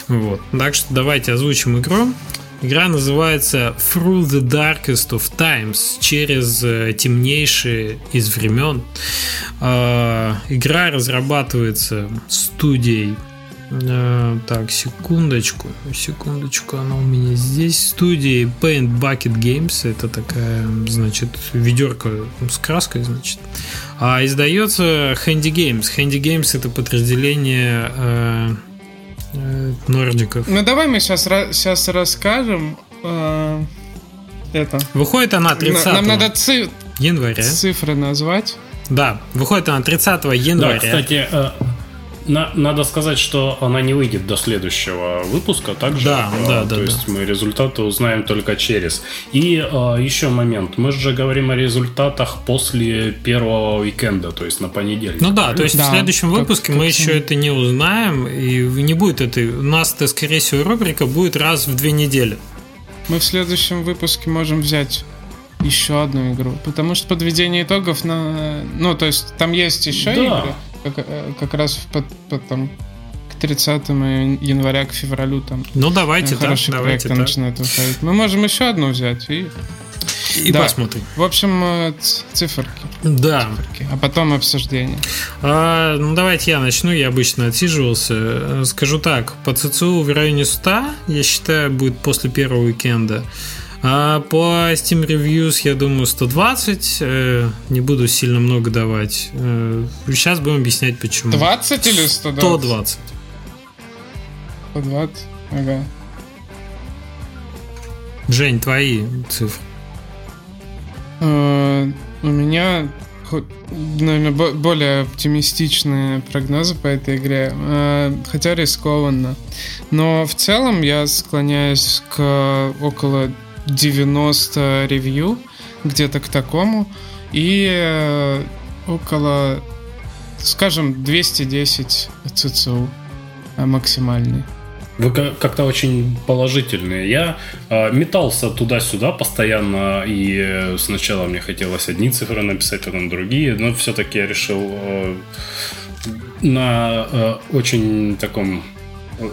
Вот. Так что давайте озвучим игру. Игра называется Through the Darkest of Times через э, темнейшие из времен. Э, Игра разрабатывается студией Так, секундочку, секундочку, она у меня здесь. Студии Paint Bucket Games, это такая, значит, ведерко с краской, значит. А издается Handy Games. Handy Games это подразделение э, э, нордиков. Ну давай мы сейчас, сейчас расскажем. э, это. Выходит она 30 Нам надо ци- января. цифры назвать. Да, выходит она 30 января. Да, кстати, э, на- надо сказать, что она не выйдет до следующего выпуска, также. Да, э, да, да, То да. есть мы результаты узнаем только через. И э, еще момент. Мы же говорим о результатах после первого уикенда, то есть на понедельник. Ну да, то есть в Да, следующем как- выпуске как мы всегда. еще это не узнаем, и не будет этой. У нас-то, скорее всего, рубрика будет раз в две недели. Мы в следующем выпуске можем взять еще одну игру. Потому что подведение итогов на... Ну, то есть там есть еще Да. игры. Как, э, как раз в под, под там, к 30 января, к февралю там Ну давайте хорошие давайте проекты так. начинают выходить. Мы можем еще одну взять и... И Да. посмотрим. В общем, э, циферки. Да. А потом обсуждение. А, ну давайте я начну, я обычно отсиживался. Скажу так, по ЦЦУ в районе 100, я считаю, будет после первого уикенда. А по Steam Reviews, я думаю, 120. Э, Не буду сильно много давать. Э, Сейчас будем объяснять, почему. 20 или 120? 120. 120. Ага. Жень, твои цифры. Э, У меня, наверное, бо- более оптимистичные прогнозы по этой игре, э, хотя рискованно. Но в целом я склоняюсь к около 90 ревью, где-то к такому, и э, около, скажем, 210 ЦЦУ э, максимальный. Вы ка- как-то очень положительные. Я э, метался туда-сюда постоянно, и сначала мне хотелось одни цифры написать, потом другие, но все-таки я решил на очень таком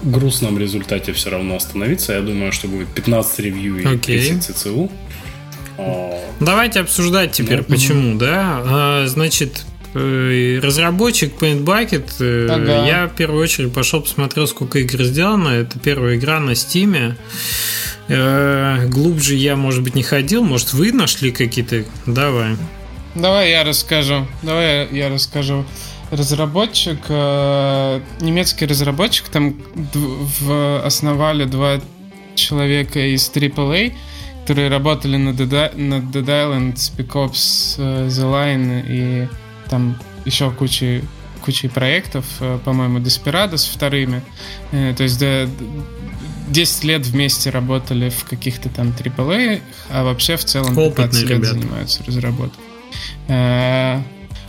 грустном результате все равно остановиться. Я думаю, что будет 15 ревью и Окей. 30 ЦЦУ. Э, Давайте обсуждать теперь, Ну, почему, да? А, значит, э, разработчик Paint Bucket, э, Ага. я в первую очередь пошел посмотрел, сколько игр сделано. Это первая игра на Стиме. Э, Глубже я, может быть, не ходил. Может, вы нашли какие-то? Давай. Давай я расскажу. Давай я расскажу. Разработчик, э, немецкий разработчик, там основали два человека из AAA, которые работали над Dead, над Dead Island, Spec Ops, uh, The Line и там еще куча кучей проектов, uh, по-моему, Desperados вторыми. То есть да, 10 лет вместе работали в каких-то там AAA, а вообще в целом 15 лет ребята. занимаются разработкой.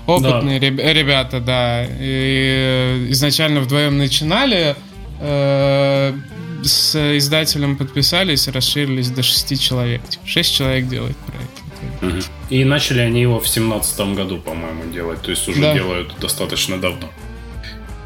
Опытные да. ребята, да. И изначально вдвоем начинали, э, с издателем подписались, расширились до 6 человек. 6 человек делает проект. И начали они его в семнадцатом году, по-моему, делать. То есть уже да. делают достаточно давно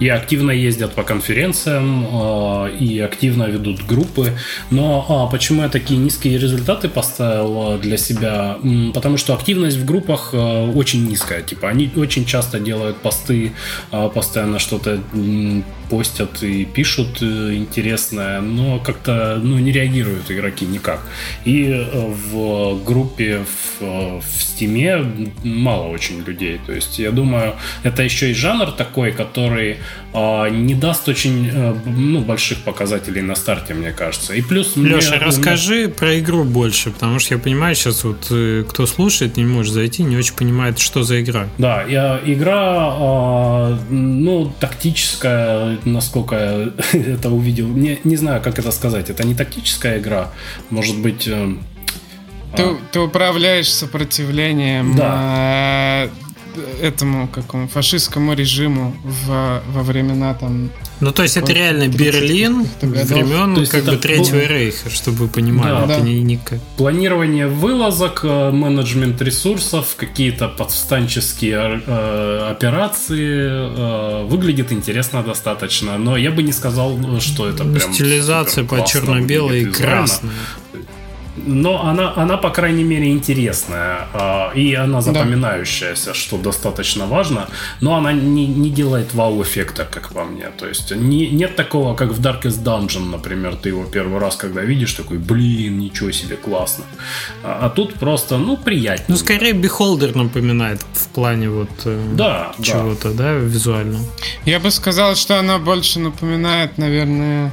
и активно ездят по конференциям, а, и активно ведут группы. Но а, почему я такие низкие результаты поставил для себя? Потому что активность в группах очень низкая. Типа они очень часто делают посты, постоянно что-то постят и пишут э, интересное, но как-то ну, не реагируют игроки никак. И э, в группе в, в Steam мало очень людей. То есть я думаю, это еще и жанр такой, который э, не даст очень э, ну, больших показателей на старте, мне кажется. И плюс... Леша, мне, расскажи про игру больше, потому что я понимаю, сейчас вот э, кто слушает, не может зайти, не очень понимает, что за игра. Да, я, игра, э, ну, тактическая, насколько это увидел. Не, не знаю, как это сказать. Это не тактическая игра. Может быть... Э, ты, а... ты управляешь сопротивлением да. э, этому какому фашистскому режиму в, во времена там ну, то есть это реально Берлин времен есть как бы Третьего. Рейха, чтобы вы понимали. Да, это да. Не, не... Планирование вылазок, э, менеджмент ресурсов, какие-то подстанческие э, операции. Э, выглядит интересно достаточно, но я бы не сказал, что это ну, прям Стилизация по черно-белой и красной но она, она, по крайней мере, интересная. А, и она запоминающаяся, да. что достаточно важно. Но она не, не делает вау-эффекта, как по мне. То есть не, нет такого, как в Darkest Dungeon, например. Ты его первый раз, когда видишь, такой, блин, ничего себе, классно. А, а тут просто, ну, приятнее. Ну, скорее, Beholder напоминает в плане вот э, да, чего-то, да. да, визуально. Я бы сказал, что она больше напоминает, наверное,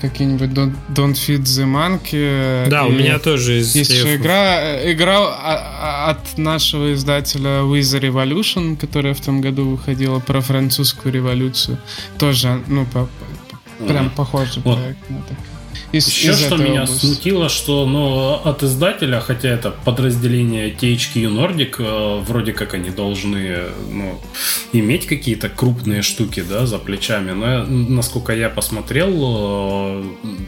какие-нибудь Don't, Don't Feed the Monkey. Да, и у меня тоже из Есть еще игра, э, игра а, а, от нашего издателя Wizard Revolution, которая в том году выходила про французскую революцию. Тоже, ну, по, прям похожий вот. проект на такой из, Еще из что меня области. смутило, что ну, от издателя, хотя это подразделение THQ Nordic, э, вроде как они должны ну, иметь какие-то крупные штуки да, за плечами, но насколько я посмотрел, э,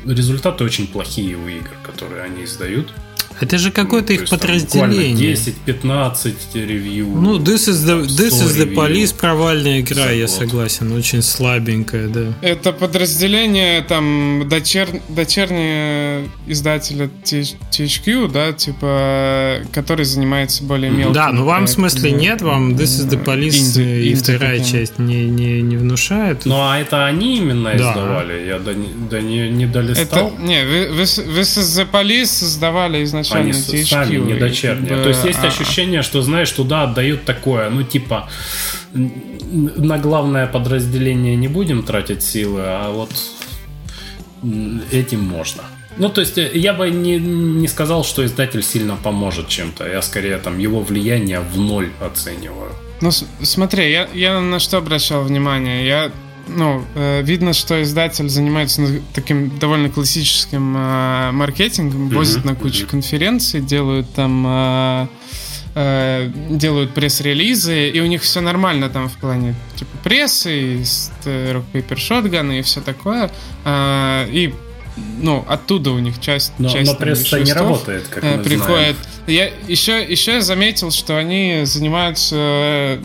результаты очень плохие у игр, которые они издают. Это же какое-то ну, их подразделение. 10-15 ревью. Ну, This is the, this is the Police провальная игра, за я согласен. Очень слабенькая, да. Это подразделение, там, дочер, дочернее издателя THQ, да, типа, который занимается более мелким. Да, ну вам в смысле нет, вам This is the Police инди, и инди вторая таким. часть не, не, не внушает. Ну, а это они именно да. издавали? Я до, до не, не долистал. Это, не, This, this is the Police создавали изначально они THQ, сами не дочерние. Бы... То есть есть а... ощущение, что, знаешь, туда отдают такое, ну, типа, на главное подразделение не будем тратить силы, а вот этим можно. Ну, то есть, э, я бы не, не сказал, что издатель сильно поможет чем-то. Я скорее там его влияние в ноль оцениваю. Ну, смотри, я, я на что обращал внимание. Я ну, э, видно, что издатель занимается таким довольно классическим э, маркетингом, mm-hmm. возит на кучу mm-hmm. конференций, делают там э, делают пресс-релизы, и у них все нормально там в плане типа прессы, и Rock Paper Shotgun и все такое. И ну, оттуда у них часть, но, часть но пресса не работает, как мы приходит. Знаем. Я еще, еще я заметил, что они занимаются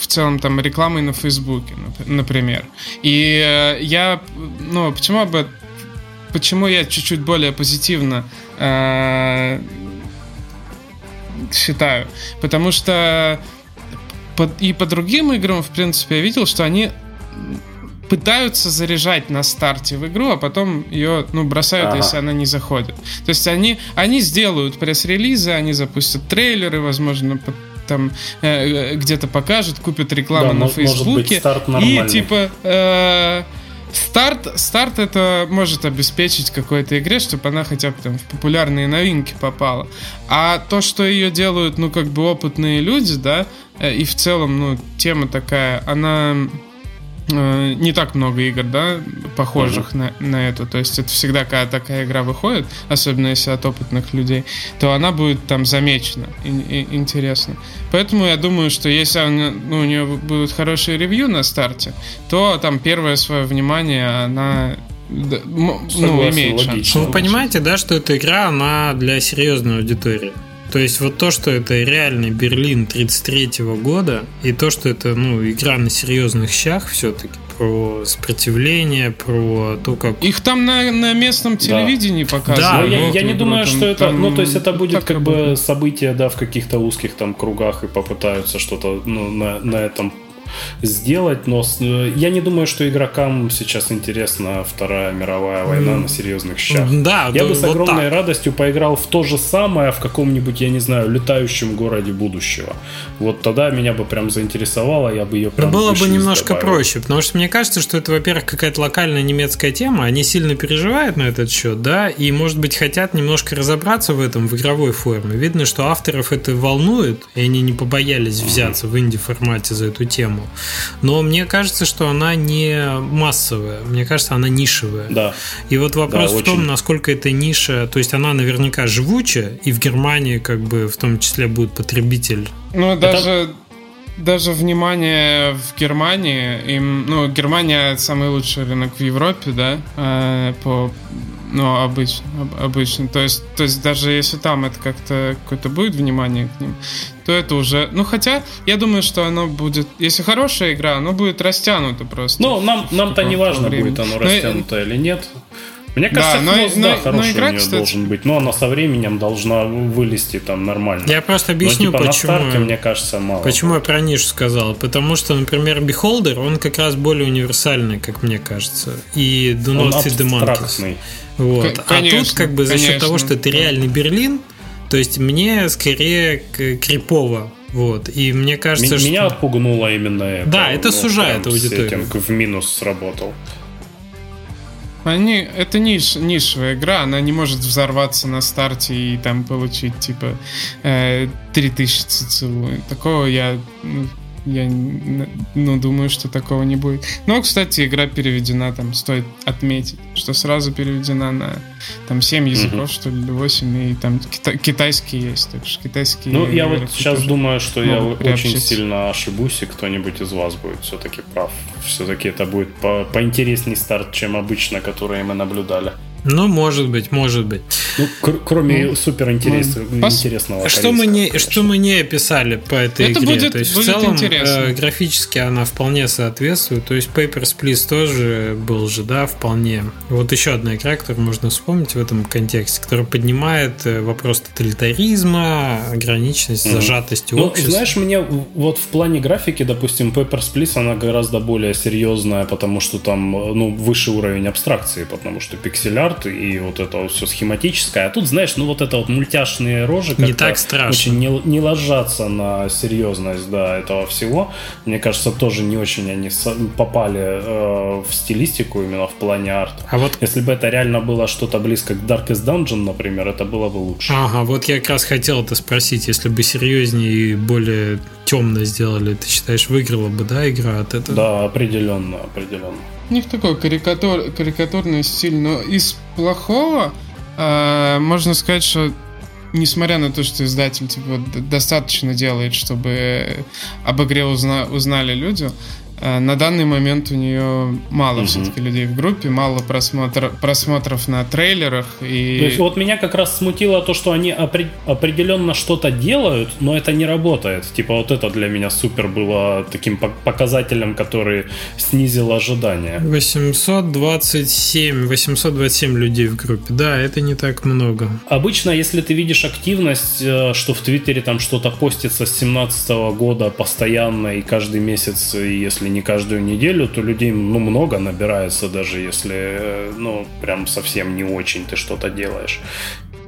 в целом там рекламой на Фейсбуке, например. И э, я, ну, почему бы, почему я чуть-чуть более позитивно э, считаю? Потому что по, и по другим играм, в принципе, я видел, что они пытаются заряжать на старте в игру, а потом ее, ну, бросают, ага. если она не заходит. То есть они, они сделают пресс-релизы, они запустят трейлеры, возможно, там э, где-то покажут, купят рекламу да, на Фейсбуке. и типа э, Старт, старт это может обеспечить какой-то игре, чтобы она хотя бы там в популярные новинки попала. А то, что ее делают, ну, как бы опытные люди, да, э, и в целом, ну, тема такая, она Э, не так много игр, да, похожих uh-huh. на, на эту. То есть это всегда, когда такая игра выходит, особенно если от опытных людей, то она будет там замечена. И, и, интересно. Поэтому я думаю, что если она, ну, у нее будут хорошие ревью на старте, то там первое свое внимание она да, ну, имеет шанс. Вы понимаете, да, что эта игра, она для серьезной аудитории. То есть вот то, что это реальный Берлин 33 года, и то, что это ну, игра на серьезных щах все-таки, про сопротивление, про то, как... Их там на, на местном телевидении да. показывают. Да, я, я не думаю, там, что это... Там, ну, то есть это будет как бы событие, да, в каких-то узких там кругах и попытаются что-то ну, на, на этом сделать, но э, я не думаю, что игрокам сейчас интересна Вторая мировая война на серьезных щах. Да, я бы с огромной так. радостью поиграл в то же самое в каком-нибудь, я не знаю, летающем городе будущего. Вот тогда меня бы прям заинтересовало, я бы ее прям Было бы немножко добавил. проще, потому что мне кажется, что это, во-первых, какая-то локальная немецкая тема, они сильно переживают на этот счет, да, и, может быть, хотят немножко разобраться в этом в игровой форме. Видно, что авторов это волнует, и они не побоялись взяться в инди-формате за эту тему тему. Но мне кажется, что она не массовая. Мне кажется, она нишевая. Да. И вот вопрос да, в том, насколько эта ниша, то есть она наверняка живучая, и в Германии как бы в том числе будет потребитель. Ну, даже... Это даже внимание в Германии, им, ну, Германия самый лучший рынок в Европе, да, э, по ну, обычно, обычно. То есть, то есть даже если там это как-то какое-то будет внимание к ним, то это уже... Ну, хотя, я думаю, что оно будет... Если хорошая игра, оно будет растянуто просто. Ну, нам, нам-то не важно, будет оно растянуто но, или нет. Мне кажется, да, но, хвост, но, да, хороший но игра, у нее кстати... должен быть, но она со временем должна вылезти там нормально. Я просто объясню, но, типа, почему. На старте, мне кажется, мало. Почему я про нишу сказал? Потому что, например, Beholder, он как раз более универсальный, как мне кажется. И Do Not See the Monkeys. Вот. К- конечно, а тут, как бы, за счет того, что это реальный Берлин, то есть мне скорее крипово вот. И мне кажется, М- что... Меня отпугнуло именно это. Да, это ну, сужает аудиторию. Сеттинг в минус сработал. Они, это ниш, нишевая игра, она не может взорваться на старте и там получить типа э, 3000 ЦЦУ. Такого я ну, я ну, думаю, что такого не будет. Но, кстати, игра переведена, там, стоит отметить, что сразу переведена на там 7 языков, mm-hmm. что ли, или 8, и там кита- китайский есть, так что китайский... Ну, я вот сейчас думаю, что я очень сильно ошибусь, и кто-нибудь из вас будет все-таки прав. Все-таки это будет по- поинтересней старт, чем обычно, который мы наблюдали. Ну, может быть, может быть. Ну, кр- кроме ну, супер интересного, ну, интересного что мы не что мы не описали по этой Это игре. Будет, То есть будет в целом э, графически она вполне соответствует. То есть Papers, Please тоже был же, да, вполне. Вот еще одна игра, которую можно вспомнить в этом контексте, которая поднимает э, вопрос тоталитаризма, ограниченность, mm-hmm. зажатости ну, общества. Знаешь, мне вот в плане графики, допустим, Papers, Please, она гораздо более серьезная, потому что там ну выше уровень абстракции, потому что пикселяр арт и вот это вот все схематическое. А тут, знаешь, ну вот это вот мультяшные рожи не так страшно. очень не, не ложатся на серьезность да, этого всего. Мне кажется, тоже не очень они попали э, в стилистику именно в плане арта. А вот... Если бы это реально было что-то близко к Darkest Dungeon, например, это было бы лучше. Ага, вот я как раз хотел это спросить. Если бы серьезнее и более темно сделали, ты считаешь, выиграла бы, да, игра от этого? Да, определенно, определенно. У них такой карикатур, карикатурный стиль, но из плохого э, можно сказать, что несмотря на то, что издатель типа, достаточно делает, чтобы об игре узна, узнали люди, Э, на данный момент у нее мало mm-hmm. все-таки людей в группе, мало просмотр, просмотров на трейлерах. И... То есть вот меня как раз смутило то, что они опри- определенно что-то делают, но это не работает. Типа вот это для меня супер было таким показателем, который снизил ожидания. 827, 827 людей в группе. Да, это не так много. Обычно, если ты видишь активность, э, что в Твиттере там что-то постится с 17 года постоянно и каждый месяц, если не каждую неделю, то людей ну, много набирается, даже если ну, прям совсем не очень ты что-то делаешь.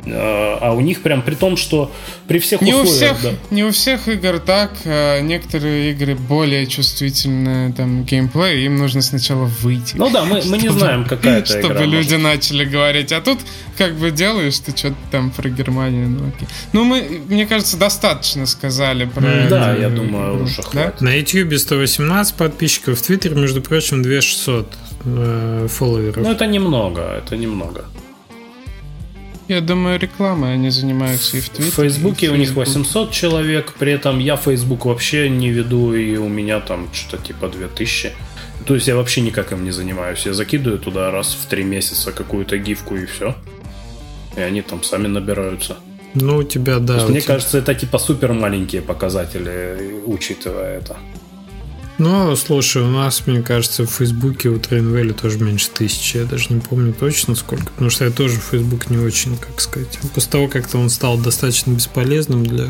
А, у них прям при том, что при всех не условиях... У всех, да. Не у всех игр так. А некоторые игры более чувствительны там геймплей, им нужно сначала выйти. Ну да, мы, мы не знаем, какая это Чтобы игра, люди может. начали говорить. А тут как бы делаешь ты что-то там про Германию. Ну, окей. ну мы, мне кажется, достаточно сказали про... Mm, да, я думаю, уже хватит. Да? На YouTube 118 подписчиков, в Твиттере, между прочим, 2600 э, фолловеров. Ну это немного, это немного. Я думаю, рекламой они занимаются и в Твиттере. В Фейсбуке у них 800 человек, при этом я Facebook вообще не веду, и у меня там что-то типа 2000. То есть я вообще никак им не занимаюсь. Я закидываю туда раз в три месяца какую-то гифку и все. И они там сами набираются. Ну, у тебя, да. у мне тебя... кажется, это типа супер маленькие показатели, учитывая это. Ну, слушай, у нас, мне кажется, в Фейсбуке у Train Valley тоже меньше тысячи. Я даже не помню точно сколько, потому что я тоже в Фейсбук не очень, как сказать. После того, как-то он стал достаточно бесполезным для...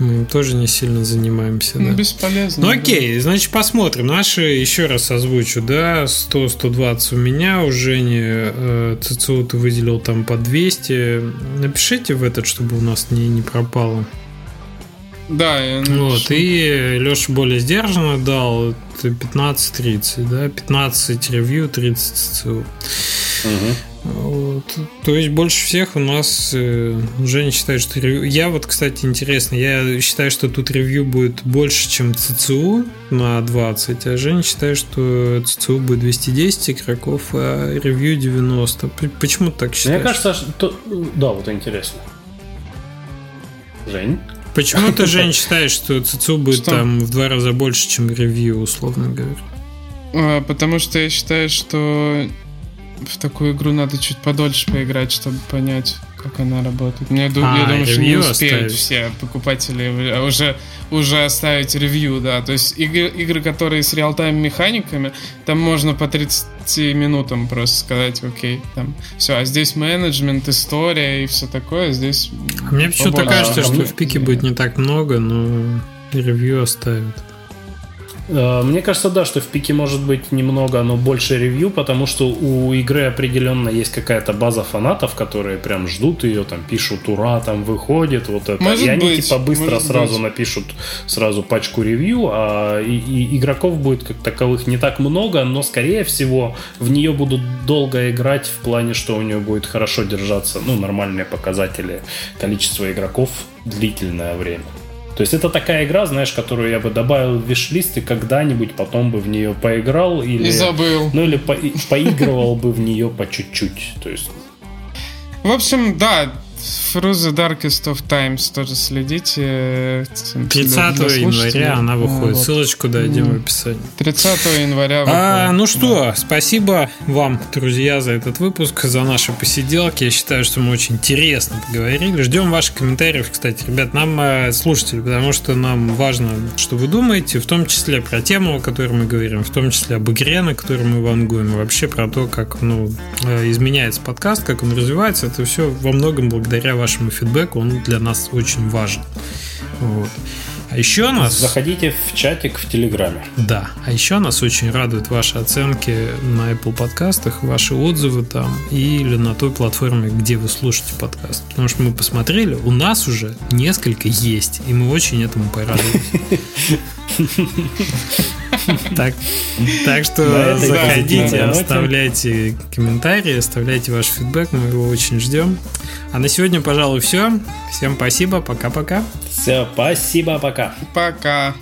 Мы им тоже не сильно занимаемся, да. Ну, бесполезно. Ну, окей, да. значит, посмотрим. Наши, еще раз озвучу, да, 100-120 у меня, у Жени э, ЦЦУ ты выделил там по 200. Напишите в этот, чтобы у нас не, не пропало. Да, я Вот, и Леша более сдержанно дал 15-30, да, 15 ревью, 30 ЦЦУ. Угу. Вот. То есть больше всех у нас э, Женя считает, что ревью... Я вот, кстати, интересно, я считаю, что тут ревью будет больше, чем ЦЦУ на 20, а Женя считает, что ЦЦУ будет 210 игроков, а ревью 90. Почему ты так считаешь? Мне кажется, что... Да, вот интересно. Жень? Почему ты, Жень, считаешь, что ЦЦУ будет что? там в два раза больше, чем ревью, условно говоря? А, потому что я считаю, что в такую игру надо чуть подольше поиграть, чтобы понять, как она работает. Мне, а, я думаю, что не успеют оставить. все покупатели уже, уже оставить ревью, да. То есть игры, игры которые с реалтайм механиками, там можно по 30 минутам просто сказать, окей, там все. А здесь менеджмент, история и все такое, здесь... А мне почему-то кажется, а, что в пике будет не так много, но ревью оставят. Мне кажется, да, что в пике может быть немного, но больше ревью, потому что у игры определенно есть какая-то база фанатов, которые прям ждут ее, там пишут ура, там выходит, вот это. Может и они быть, типа быстро сразу быть. напишут сразу пачку ревью, а и, и игроков будет как таковых не так много, но скорее всего в нее будут долго играть в плане, что у нее будет хорошо держаться, ну, нормальные показатели количества игроков длительное время. То есть это такая игра, знаешь, которую я бы добавил в виш-лист и когда-нибудь потом бы в нее поиграл или... И забыл. Ну или по поигрывал бы в нее по чуть-чуть. То есть... В общем, да, Through the Darkest of Times тоже следите. 30 января она выходит. Вот. Ссылочку дадим в описании. 30 января А, ну что, да. спасибо вам, друзья, за этот выпуск, за наши посиделки. Я считаю, что мы очень интересно поговорили. Ждем ваших комментариев, кстати, ребят, нам э, слушатели, потому что нам важно, что вы думаете, в том числе про тему, о которой мы говорим, в том числе об игре, на которой мы вангуем, и вообще про то, как ну, э, изменяется подкаст, как он развивается. Это все во многом благодаря вашему фидбэку, он для нас очень важен. Вот. А еще нас... Заходите в чатик в Телеграме. Да. А еще нас очень радуют ваши оценки на Apple подкастах, ваши отзывы там или на той платформе, где вы слушаете подкаст. Потому что мы посмотрели, у нас уже несколько есть, и мы очень этому порадовались. Так, так что заходите, оставляйте комментарии, оставляйте ваш фидбэк, мы его очень ждем. А на сегодня, пожалуй, все. Всем спасибо, пока-пока. Все, спасибо, пока. Пока.